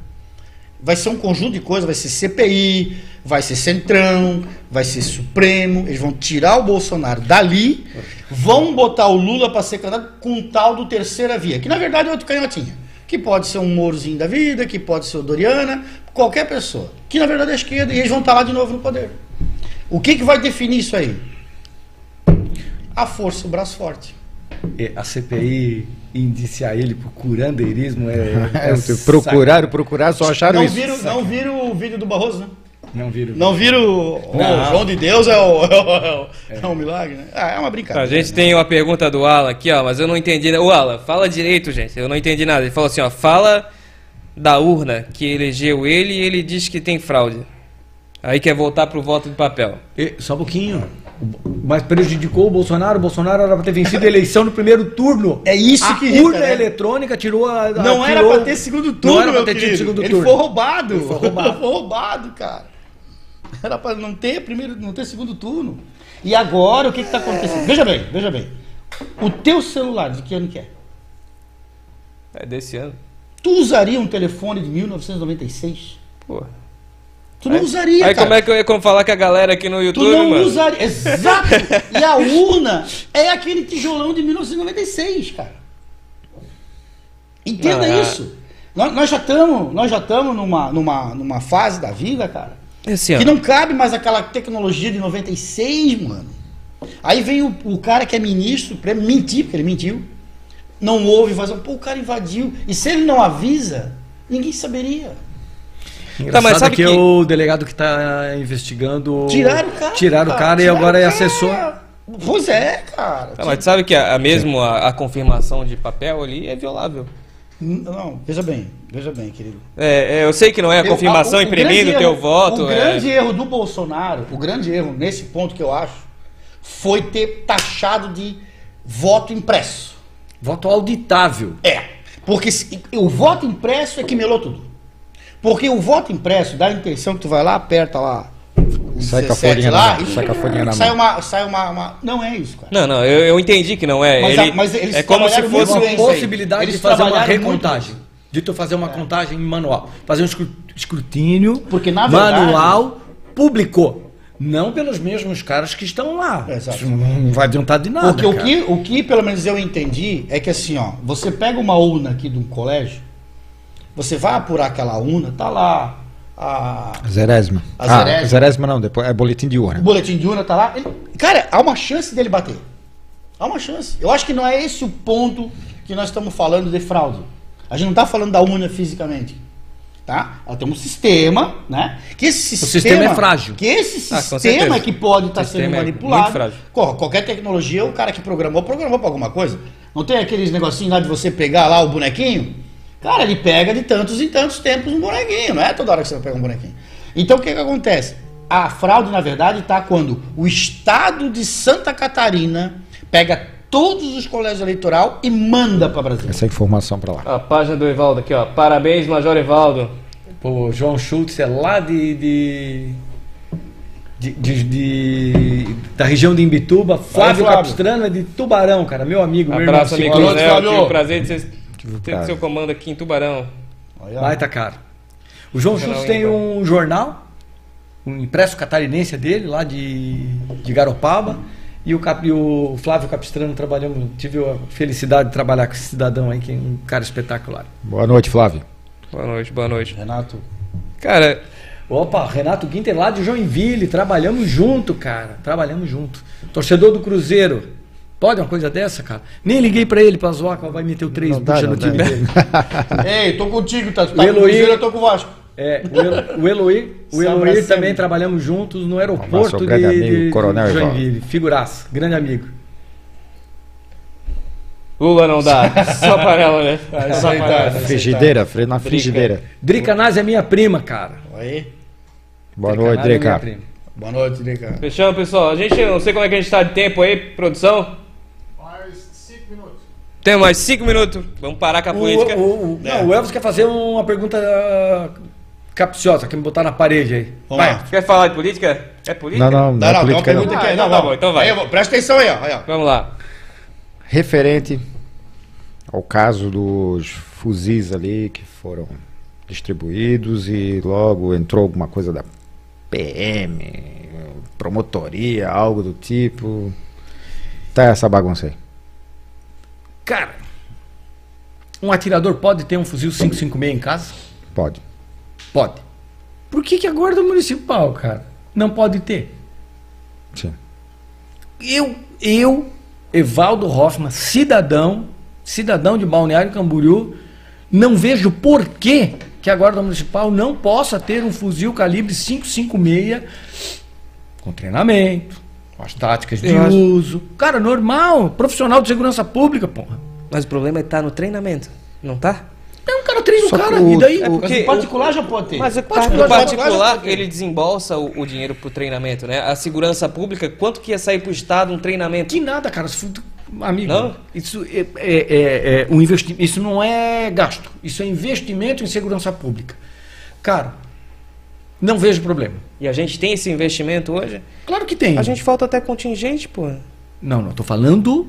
Vai ser um conjunto de coisas, vai ser CPI, vai ser Centrão, vai ser Supremo. Eles vão tirar o Bolsonaro dali, vão botar o Lula para ser candidato com tal do terceira via, que na verdade é outro canhotinha. Que pode ser um Morozinho da vida, que pode ser o Doriana, qualquer pessoa. Que na verdade é a esquerda e eles vão estar lá de novo no poder. O que, que vai definir isso aí? A força, o braço forte. E A CPI indiciar ele por curandeirismo é. É, procuraram, procuraram, só acharam não isso. viram, não viram o vídeo do Barroso, né? Não viram. Não viram o, o Não. João de Deus é o, é o- é um milagre, né? Ah, é uma Tá, brincadeira. a gente tem uma pergunta do Alan aqui, ó, mas eu não entendi. né? Ô, Alan, fala direito, gente. Eu não entendi nada. Ele falou assim, ó, fala da urna que elegeu ele e ele diz que tem fraude. Aí quer voltar pro voto de papel. E- só um pouquinho. O- Mas prejudicou o Bolsonaro. O Bolsonaro era para ter vencido a eleição no primeiro turno. É isso a que irrita, urna né? eletrônica tirou a. a- Não era tirou- pra ter segundo turno, Não era pra meu ter tido segundo Ele turno. foi roubado. Ele foi roubado. Foi roubado, cara. Era pra não ter primeiro, não ter segundo turno. E agora o que que tá acontecendo? Veja bem, veja bem. O teu celular, de que ano que é? É desse ano. Tu usaria um telefone de 1996? Pô. Tu não Aí- usaria, Aí cara. como é que eu ia como falar com a galera aqui no Tu YouTube, não mano? usaria. Exato! E a urna é aquele tijolão de 1996, cara. Entenda Ah. isso. Nós, nós já estamos, nós já estamos numa, numa, numa fase da vida, cara, Esse que ano. não cabe mais aquela tecnologia de 96, mano. Aí vem o, o cara que é ministro pra mentir, porque ele mentiu. Não ouve, faz um, pô, o cara invadiu. E se ele não avisa, ninguém saberia. Tá, mas sabe que, que- o delegado que tá investigando. Tiraram o cara. Tiraram o cara e tiraram agora é cara. assessor. Pois é, cara. Tá, mas tu sabe que a, a mesmo a, a confirmação de papel ali é violável. Não, veja bem, veja bem, querido. É, é, eu sei que não é a Eu- confirmação o- o imprimindo o teu erro- voto. O é- grande erro do Bolsonaro, o grande erro nesse ponto que eu acho, foi ter taxado de voto impresso. Voto auditável. É. Porque se- o voto impresso é que melou tudo. Porque o voto impresso dá a intenção que tu vai lá, aperta lá. Sai com a 17 folhinha lá, e sai com a folhinha na sai mão. uma, sai uma, uma- Não é isso, cara. Não, não, eu, eu entendi que não é. Mas Ele- a- mas eles é como se muito fosse. uma possibilidade Eles de fazer uma muito recontagem. isso. De tu fazer uma contagem manual. Fazer um escru- escrutínio Porque, na verdade- manual público. Não pelos mesmos caras que estão lá. Exato. Isso não vai adiantar de nada. Porque o cara. que, o que pelo menos eu entendi é que assim, ó, você pega uma urna aqui de um colégio, você vai apurar aquela urna, tá lá a, Zerésima. A ah, zerésima. zerésima não, depois é boletim de o urna. boletim de urna, tá lá. ele- cara, há uma chance dele bater. Há uma chance. Eu acho que não é esse o ponto que nós estamos falando de fraude. A gente não está falando da urna fisicamente. Tá? Ela tem um sistema, né? Que esse sistema, sistema é frágil. Que esse Ah, sistema é que pode estar O sendo é manipulado. Qual- Qualquer tecnologia, o cara que programou, programou para alguma coisa. Não tem aqueles negocinhos lá de você pegar lá o bonequinho? Cara, ele pega de tantos em tantos tempos um bonequinho, não é toda hora que você vai pegar um bonequinho. Então o que, que acontece? A fraude, na verdade, está quando o estado de Santa Catarina pega todos os colégios eleitoral e manda para Brasília. Essa informação pra lá. A página do Evaldo aqui, ó. Parabéns, Major Evaldo. Pô, João Schultz é lá de. de... de- de- de- da região de Imbituba, Flávio, Flávio. Capistrano é de Tubarão, cara, meu amigo, meu Abraço, irmão. amigo noite, Léo. Tive o prazer de ser- ter seu comando aqui em Tubarão. Olha. Baita cara. O João Schultz tem um jornal, um impresso catarinense dele, lá de, de Garopaba. E o, Cap- e o Flávio Capistrano trabalhamos, tive a felicidade de trabalhar com esse cidadão aí, que é um cara espetacular. Boa noite, Flávio. Boa noite, boa noite. Renato, Cara, Opa, Renato Guinter lá de Joinville, trabalhamos junto, cara. Trabalhamos junto. Torcedor do Cruzeiro. Pode uma coisa dessa, cara? Nem liguei pra ele pra zoar, que vai meter o 3 Não dá, puxa não no time dele. Ei, tô contigo, tá? Tá com o Eloy- Cruzeiro, eu tô com o Vasco. É, o, Elo, o Eloy, o abraçando. também trabalhamos juntos no aeroporto de, amigo, de, Coronel de. Joinville. Figuraça, grande amigo. Lula não dá. Só panela, né? isso Só tá. panela. Frigideira, freio na frigideira. Drica Nazi é minha prima, cara. Aí. Boa Drica noite, é Drica. prima. Boa noite, Drica. Fechamos, pessoal. A gente, não sei como é que a gente tá de tempo aí, produção. Mais 5 minutos. Temos mais cinco minutos. Vamos parar com a O, política. o- o- não, o Elvis quer fazer uma pergunta ah, capciosa, quer me botar na parede aí. Vamos Vai. lá. Quer falar de política? É política? Não, não, não, Não, é não, tem uma política não. pergunta Ah, então Não, tá bom, então vai. Aí, eu vou- presta atenção aí, ó. aí, ó. Vamos lá. Referente ao caso dos fuzis ali que foram distribuídos e logo entrou alguma coisa da PM, promotoria, algo do tipo. Tá essa bagunça aí. Cara, um atirador pode ter um fuzil 556 em casa? Pode. Pode. Por que, que a guarda municipal, cara, não pode ter? Sim. Eu, eu, Evaldo Hoffman, cidadão, cidadão de Balneário Camboriú, não vejo por que, que a Guarda Municipal não possa ter um fuzil calibre 556 com treinamento, com as táticas de Eu acho- uso. Cara, normal, profissional de segurança pública, porra. Mas o problema é estar no treinamento, não tá? É um cara treina o cara, o- e daí? É porque o particular já pode ter. Mas o Particular, particular, ele desembolsa o, o dinheiro pro treinamento, né? A segurança pública, quanto que ia sair pro Estado um treinamento? Que nada, cara. se Amigo, Não? isso é, é- é- é um investi isso não é gasto, isso é investimento em segurança pública. Cara, não vejo problema. E a gente tem esse investimento hoje? Claro que tem. A gente falta até contingente, pô. Não, não, tô falando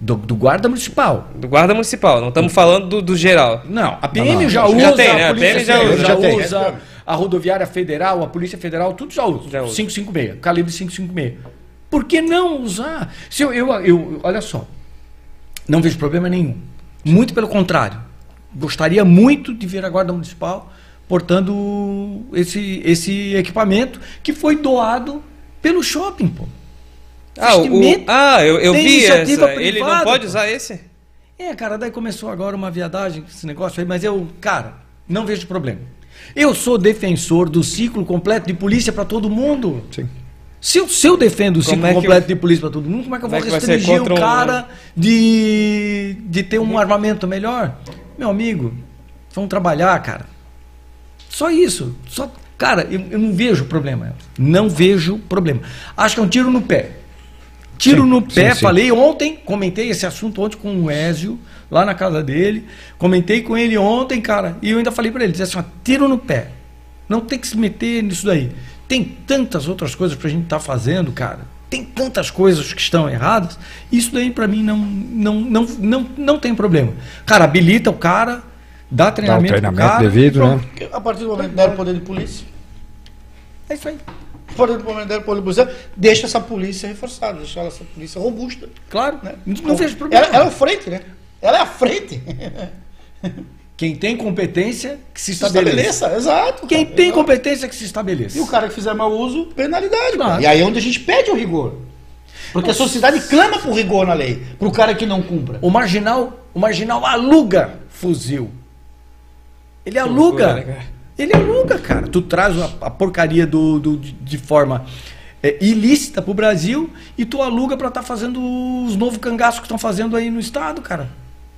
do, do guarda municipal. Do guarda municipal, não estamos falando do, do geral. Não, a PM Não, não, já já usa, tem, né? a A PM já usa. já Já tem. usa, a Rodoviária Federal, a Polícia Federal, tudo já usa. Já usa. 556, calibre 556. Por que não usar? Se eu, eu, eu- olha só, não vejo problema nenhum. Muito pelo contrário. Gostaria muito de ver a Guarda Municipal portando esse, esse equipamento que foi doado pelo shopping, pô. Ah, o, ah eu, eu vi essa. Ele não privada, pode usar esse? É, cara, daí começou agora uma viadagem, esse negócio aí, mas eu, cara, não vejo problema. Eu sou defensor do ciclo completo de polícia para todo mundo. Sim. Se eu, se eu defendo o ciclo é completo de polícia para todo mundo, como é que eu Como é vou ser restringir o um- cara de, de ter um armamento melhor? Meu amigo, vamos trabalhar, cara. Só isso. Só, cara, eu, eu não vejo problema. Não vejo problema. Acho que é um tiro no pé. Tiro Sim, no pé, sim. falei ontem, comentei esse assunto ontem com o Ézio, lá na casa dele. Comentei com ele ontem, cara, e eu ainda falei pra ele, disse assim, ó, tiro no pé. Não tem que se meter nisso daí. Tem tantas outras coisas pra gente estar fazendo, cara. Tem tantas coisas que estão erradas. Isso daí pra mim não, não, não, não, não tem problema. Cara, habilita o cara, dá Dá um treinamento, pro treinamento cara, devido, e né? A partir do momento que deram poder de polícia, É isso aí. A partir do que de polícia, deixa essa polícia reforçada, deixa ela, essa polícia robusta. Claro, Né? não vejo problema. Ela, ela é a frente, né? Ela é a frente. Quem tem competência, que se Se estabeleça. estabeleça, exato. Quem cara, tem exato. competência, que se estabeleça. E o cara que fizer mau uso, penalidade. Claro. E aí é onde a gente pede o rigor. Porque a sociedade clama por rigor na lei, pro cara que não cumpra. O marginal, o marginal aluga fuzil. Ele loucura, aluga. né, cara? Ele aluga, cara. Tu traz a, a porcaria do, do- de, de forma é, ilícita pro Brasil e tu aluga pra estar fazendo os novos cangaços que estão fazendo aí no estado, cara.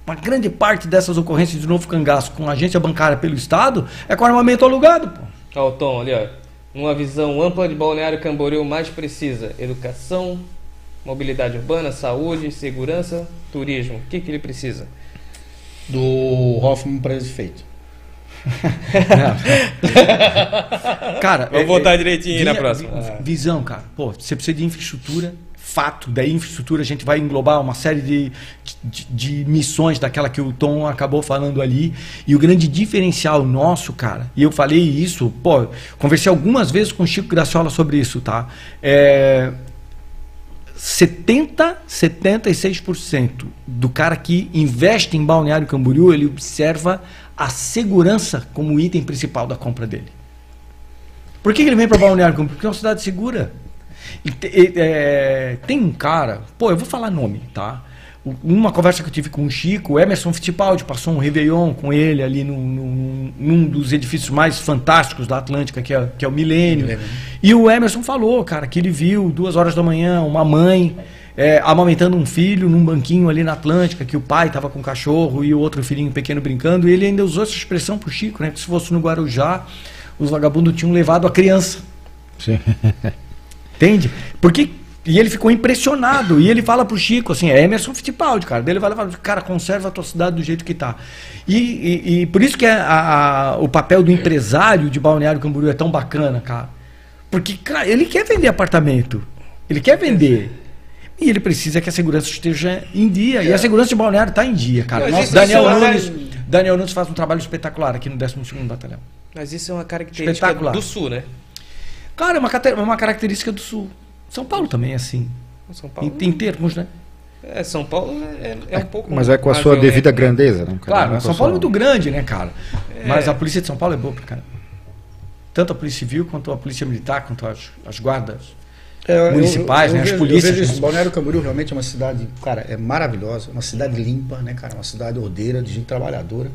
Uma grande parte dessas ocorrências de novo cangaço com agência bancária pelo estado é com armamento alugado, pô. Ó, o Tom, ali, ó. Uma visão ampla de Balneário Camboriú mais precisa. Educação, mobilidade urbana, saúde, segurança, turismo. O que, que ele precisa? Do Hoffman para esse feito. Cara, Vamos voltar direitinho aí na próxima. vi- Visão, cara. Pô, você precisa de infraestrutura, fato. Daí, infraestrutura, a gente vai englobar uma série de, de, de missões daquela que o Tom acabou falando ali. E o grande diferencial nosso, cara, e eu falei isso, pô, conversei algumas vezes com o Chico Graciola sobre isso, tá? É. 70, 76% do cara que investe em Balneário Camboriú, ele observa a segurança como item principal da compra dele. Por que que ele vem para Balneário Camboriú? Porque é uma cidade segura. E e, é, tem um cara, pô, eu vou falar nome, tá? Uma conversa que eu tive com o Chico, o Emerson Fittipaldi passou um Réveillon com ele ali num, num- num dos edifícios mais fantásticos da Atlântica, que é, que é o Milênio. Milênio. E o Emerson falou, cara, que ele viu duas horas da manhã uma mãe é, amamentando um filho num banquinho ali na Atlântica, que o pai estava com o cachorro e o outro filhinho pequeno brincando. E ele ainda usou essa expressão pro Chico, né? Que se fosse no Guarujá, os vagabundos tinham levado a criança. Sim. Entende? Porque. E ele ficou impressionado. E ele fala pro Chico, assim, é Emerson Fittipaldi, cara. Daí ele vai lá e fala, cara, conserva a tua cidade do jeito que tá. E, e- e por isso que a- a- o papel do empresário de Balneário Camboriú é tão bacana, cara. Porque, cara, ele quer vender apartamento. Ele quer vender. E ele precisa que a segurança esteja em dia. E a segurança de Balneário está em dia, cara. Mas Nossa, Daniel, é Nunes, Daniel Nunes faz um trabalho espetacular aqui no 12º Batalhão. Mas isso é uma característica do sul, né? Cara, é uma, cate- uma característica do Sul. São Paulo também é assim. São Paulo. Em, em termos, né? É, São Paulo é, é um pouco. Mas é com a sua devida né? grandeza, né? Claro, São Paulo é muito grande, né, cara? É. Mas a polícia de São Paulo é boa pra caramba. Tanto a polícia civil quanto a polícia militar, quanto as, as guardas. É, eu- municipais, eu- né, eu as polícias, Eu vejo né? isso. Balneário Camboriú realmente é uma cidade, cara, é maravilhosa, uma cidade limpa, né, cara, uma cidade ordeira, de gente trabalhadora.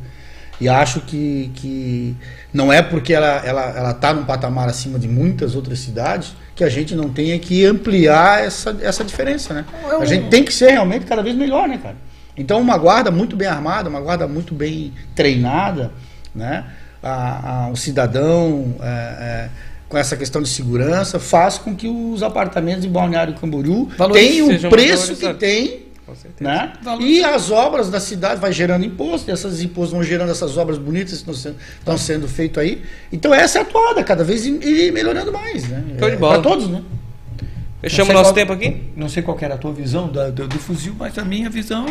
E acho que, que não é porque ela ela ela tá num patamar acima de muitas outras cidades que a gente não tenha que ampliar essa, essa diferença, né? É um- A gente tem que ser realmente cada vez melhor, né, cara? Então uma guarda muito bem armada, uma guarda muito bem treinada, né? A, a- o cidadão é, é, com essa questão de segurança faz com que os apartamentos em Balneário Camboriú tenham o preço que tem Com certeza. né? E as obras da cidade vai gerando imposto, e essas impostos vão gerando essas obras bonitas que estão sendo, estão sendo feitas aí. Então essa é a toada, cada vez ir, ir melhorando mais, né? É, bola. Pra todos, né? Fechamos nosso qual- tempo aqui? Não sei qual era a tua visão da- do, do fuzil, mas a minha visão,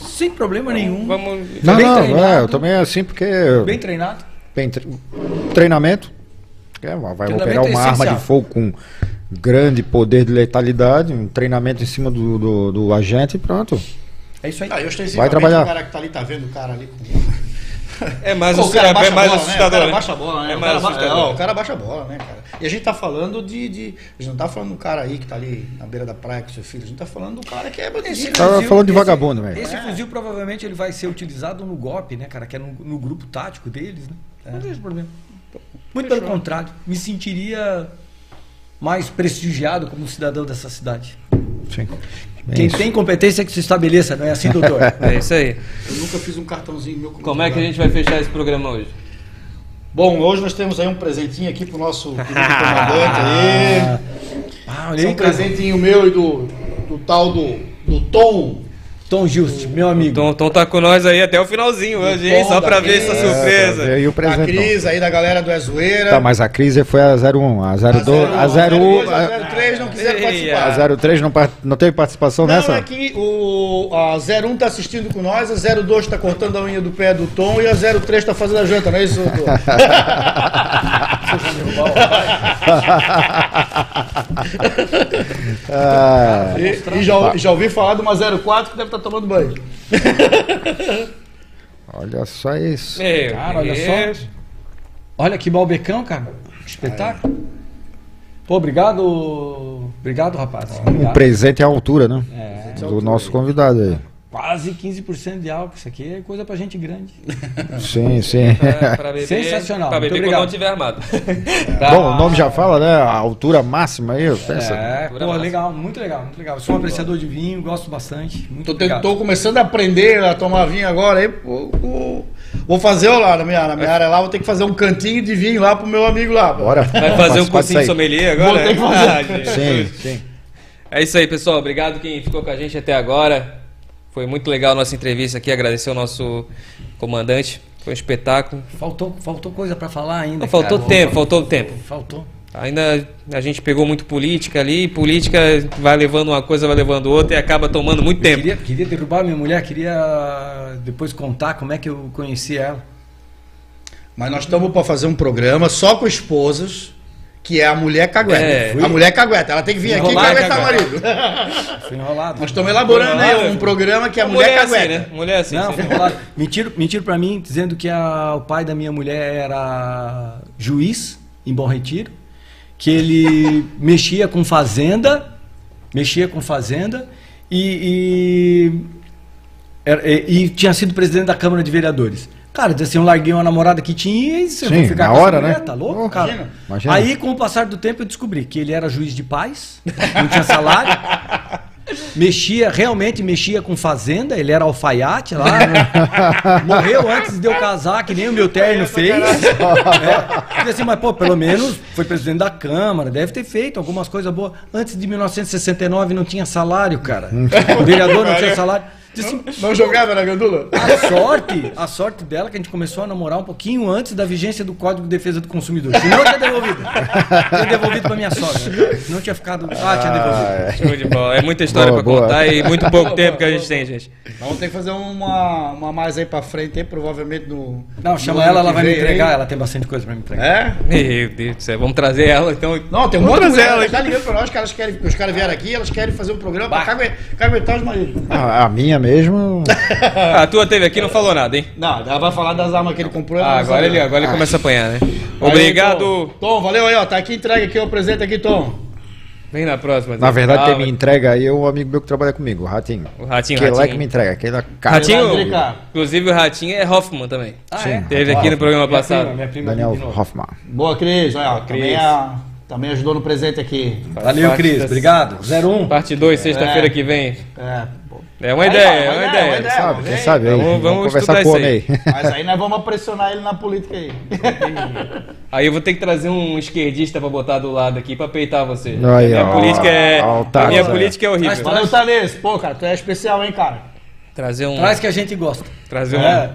sem problema nenhum. Vamos. Não, Bem não, treinado. é, eu também assim porque Bem treinado. bem tre- treinamento é, vai Treinamento operar é uma arma essencial. de fogo com grande poder de letalidade, um treinamento em cima do, do, do agente e pronto. É isso aí. Ah, eu estou Vai trabalhar. O cara que tá ali tá vendo o cara ali com. É mais, Pô, o cara é baixa mais a bola, né? O assustador. cara né? baixa a bola, né? É o, mais cara baixa, assustador. é, o cara baixa a bola, né, cara? E a gente tá falando de, de. A gente não tá falando do cara aí que tá ali na beira da praia com seu filho. A gente tá falando do cara que é bandidinho. Tava fuzil- falando de vagabundo, velho. Esse fuzil provavelmente ele vai ser utilizado no golpe, né, cara? Que é no, no grupo tático deles, né? É. Não vejo problema. Muito pelo contrário. Me sentiria mais prestigiado como cidadão dessa cidade. Sim. Bem Quem isso. tem competência que se estabeleça, não é assim, doutor? É isso aí. Eu nunca fiz um cartãozinho meu com Como é que a gente vai fechar esse programa hoje? Bom, hoje nós temos aí um presentinho aqui pro nosso comandante aí. ah, olha é um cara. presentinho meu e do, do tal do, do Tom. Tom Just, meu amigo. Tom, Tom tá com nós aí até o finalzinho hoje, hein? Só pra da ver essa Cris. surpresa. É, e o A presente. Cris aí da galera do É Zoeira. Tá, mas a crise foi a 01, a 02, a 01, a 03 não quiseram participar. a 03 não, não teve participação Não, nessa? é que o, a 01 tá assistindo com nós, a 02 tá cortando a unha do pé do Tom e a 03 tá fazendo a janta, não é isso? Tom? Ah, E, e já, já ouvi falar de uma 04 que deve estar tomando banho. olha só isso. Meu Cara, olha Deus. só. Olha que balbecão, cara. Que espetáculo. Pô, obrigado. Obrigado, rapaz. Um Obrigado. presente à altura, né? É, Do nosso convidado aí. Quase 15% de álcool. Isso aqui é coisa pra gente grande. Sim, sim. Pra, pra beber, Sensacional, Pra muito beber quando não tiver armado. Bom, o nome já fala, né? A altura máxima aí, pensa. É, pô, máxima. legal, muito legal, muito legal. Sou um apreciador de vinho, gosto bastante. Muito tô começando a aprender a tomar vinho agora aí. Vou, vou- vou fazer ó, lá na minha, na minha área lá, vou ter que fazer um cantinho de vinho lá pro meu amigo lá. Bora. Vai fazer um cursinho aí. de sommelier agora? Vou ter que fazer. Ah. Sim, sim. É isso aí, pessoal. Obrigado quem ficou com a gente até agora. Foi muito legal a nossa entrevista aqui. Agradecer ao nosso comandante. Foi um espetáculo. Faltou, faltou coisa pra falar ainda. Não, faltou cara. tempo, faltou tempo. Faltou. Ainda a gente pegou muito política ali. Política vai levando uma coisa, vai levando outra e acaba tomando muito tempo. Queria, queria derrubar minha mulher, queria depois contar como é que eu conheci ela. Mas nós estamos para fazer um programa só com esposas, que é a mulher cagueta. É. a mulher cagueta. Ela tem que vir aqui e Enrolar, caguetar o marido. Foi enrolado. Nós estamos elaborando aí um programa que é a mulher, é assim, cagueta. né? Mulher é assim. Não, foi enrolado. Mentiram, mentiram pra mim, dizendo que a- o pai da minha mulher era juiz em Bom Retiro que ele mexia com fazenda, mexia com fazenda e, e, e- e tinha sido presidente da Câmara de Vereadores. Cara, disse assim, eu larguei uma namorada que tinha e você Sim, vai ficar na com hora, mulher, né? Tá louco, Oh, cara? imagina, imagina. Aí, com o passar do tempo, eu descobri que ele era juiz de paz, não tinha salário, mexia, realmente mexia com fazenda, ele era alfaiate lá, morreu antes de eu casar, que nem o meu terno fez. É. Assim, mas pô, pelo menos foi presidente da Câmara, deve ter feito algumas coisas boas. Antes de 1969 não tinha salário, cara. O vereador não tinha salário. Disse assim, Não jogava na gandula? a sorte, a sorte dela é que a gente começou a namorar um pouquinho antes da vigência do Código de Defesa do Consumidor. Senão eu tinha devolvido. Tinha devolvido pra minha sogra. Não tinha ficado. Ah, tinha devolvido. Show de bola. É muita história Boa, pra boa. contar e muito pouco Boa, tempo que a boa, gente tem, gente. Vamos ter que fazer uma, uma mais aí pra frente, aí, provavelmente no. Não, no chama ano ela, ela vai me entregar. aí. Ela tem bastante coisa pra me entregar. É? Meu Deus do céu, vamos trazer ela então. Não, tem um monte de ela tá ligando pra nós que elas querem, que os caras vieram aqui, elas querem fazer um programa pra cague- caguetar os maridos. A, a minha mesmo. Ah, a tua teve aqui e não falou nada, hein? Não, ela vai falar das armas que ele comprou. Ah, agora ele, agora ele começa a apanhar, né? Aí, Obrigado. Tom. Tom, valeu aí, ó. Tá aqui entregue aqui o presente aqui, Tom. Vem na próxima. Na verdade, Ah, quem me entrega aí é um amigo meu que trabalha comigo, o Ratinho. O Ratinho, que ele é Ratinho. que me entrega, aquele é cara. Ratinho, inclusive o Ratinho é Hoffman também. Ah, é? Teve aqui no programa Minha passado. prima, minha prima Daniel. Hoffman. Boa, Cris. Olha, ó, Cris. Também, a- também ajudou no presente aqui. Valeu, Cris. Obrigado. 01. Parte 2, sexta-feira É. que vem. É. É uma Aí, ideia, ó, é uma ideia. Sabe, quem sabe aí? Vamos- Vamos, conversar com o isso homem aí. Mas aí nós vamos pressionar ele na política aí. Aí eu vou ter que trazer um esquerdista pra botar do lado aqui pra peitar você. Aí, minha ó. política é, Ó, o a Tato, minha é. política é horrível. Valeu, Thales. Pô, cara, tu é especial, hein, cara. Trazer um, Traz que a gente gosta. trazer um, É.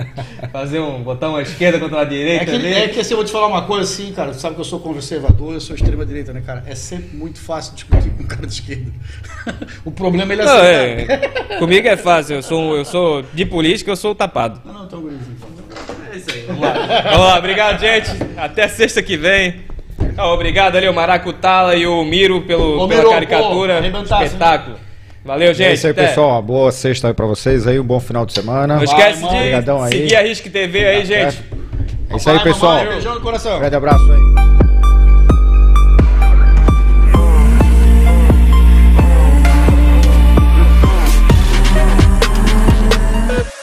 fazer um, botar uma esquerda contra a É direita que, ali. é que assim, eu vou te falar uma coisa assim, cara. Tu sabe que eu sou conservador, eu sou extrema-direita, né, cara? É sempre muito fácil discutir com um cara de esquerda. o problema é ele Não, aceitar. é, comigo é fácil, eu sou, eu sou de política, eu sou tapado. Não, não, tão gurizinho. É isso aí. Vamos lá. Vamos lá, obrigado, gente. Até sexta que vem. Ah, obrigado ali, o Maracutala e o Miro pelo, Ô, pela Miro, caricatura. pô, espetáculo. Valeu, gente. É isso aí, até. pessoal. Uma boa sexta aí pra vocês aí, um bom final de semana. Não esquece Vai, de Obrigadão aí. seguir a Risque TV aí, gente. É isso aí, pessoal. Beijão no coração. Grande abraço aí.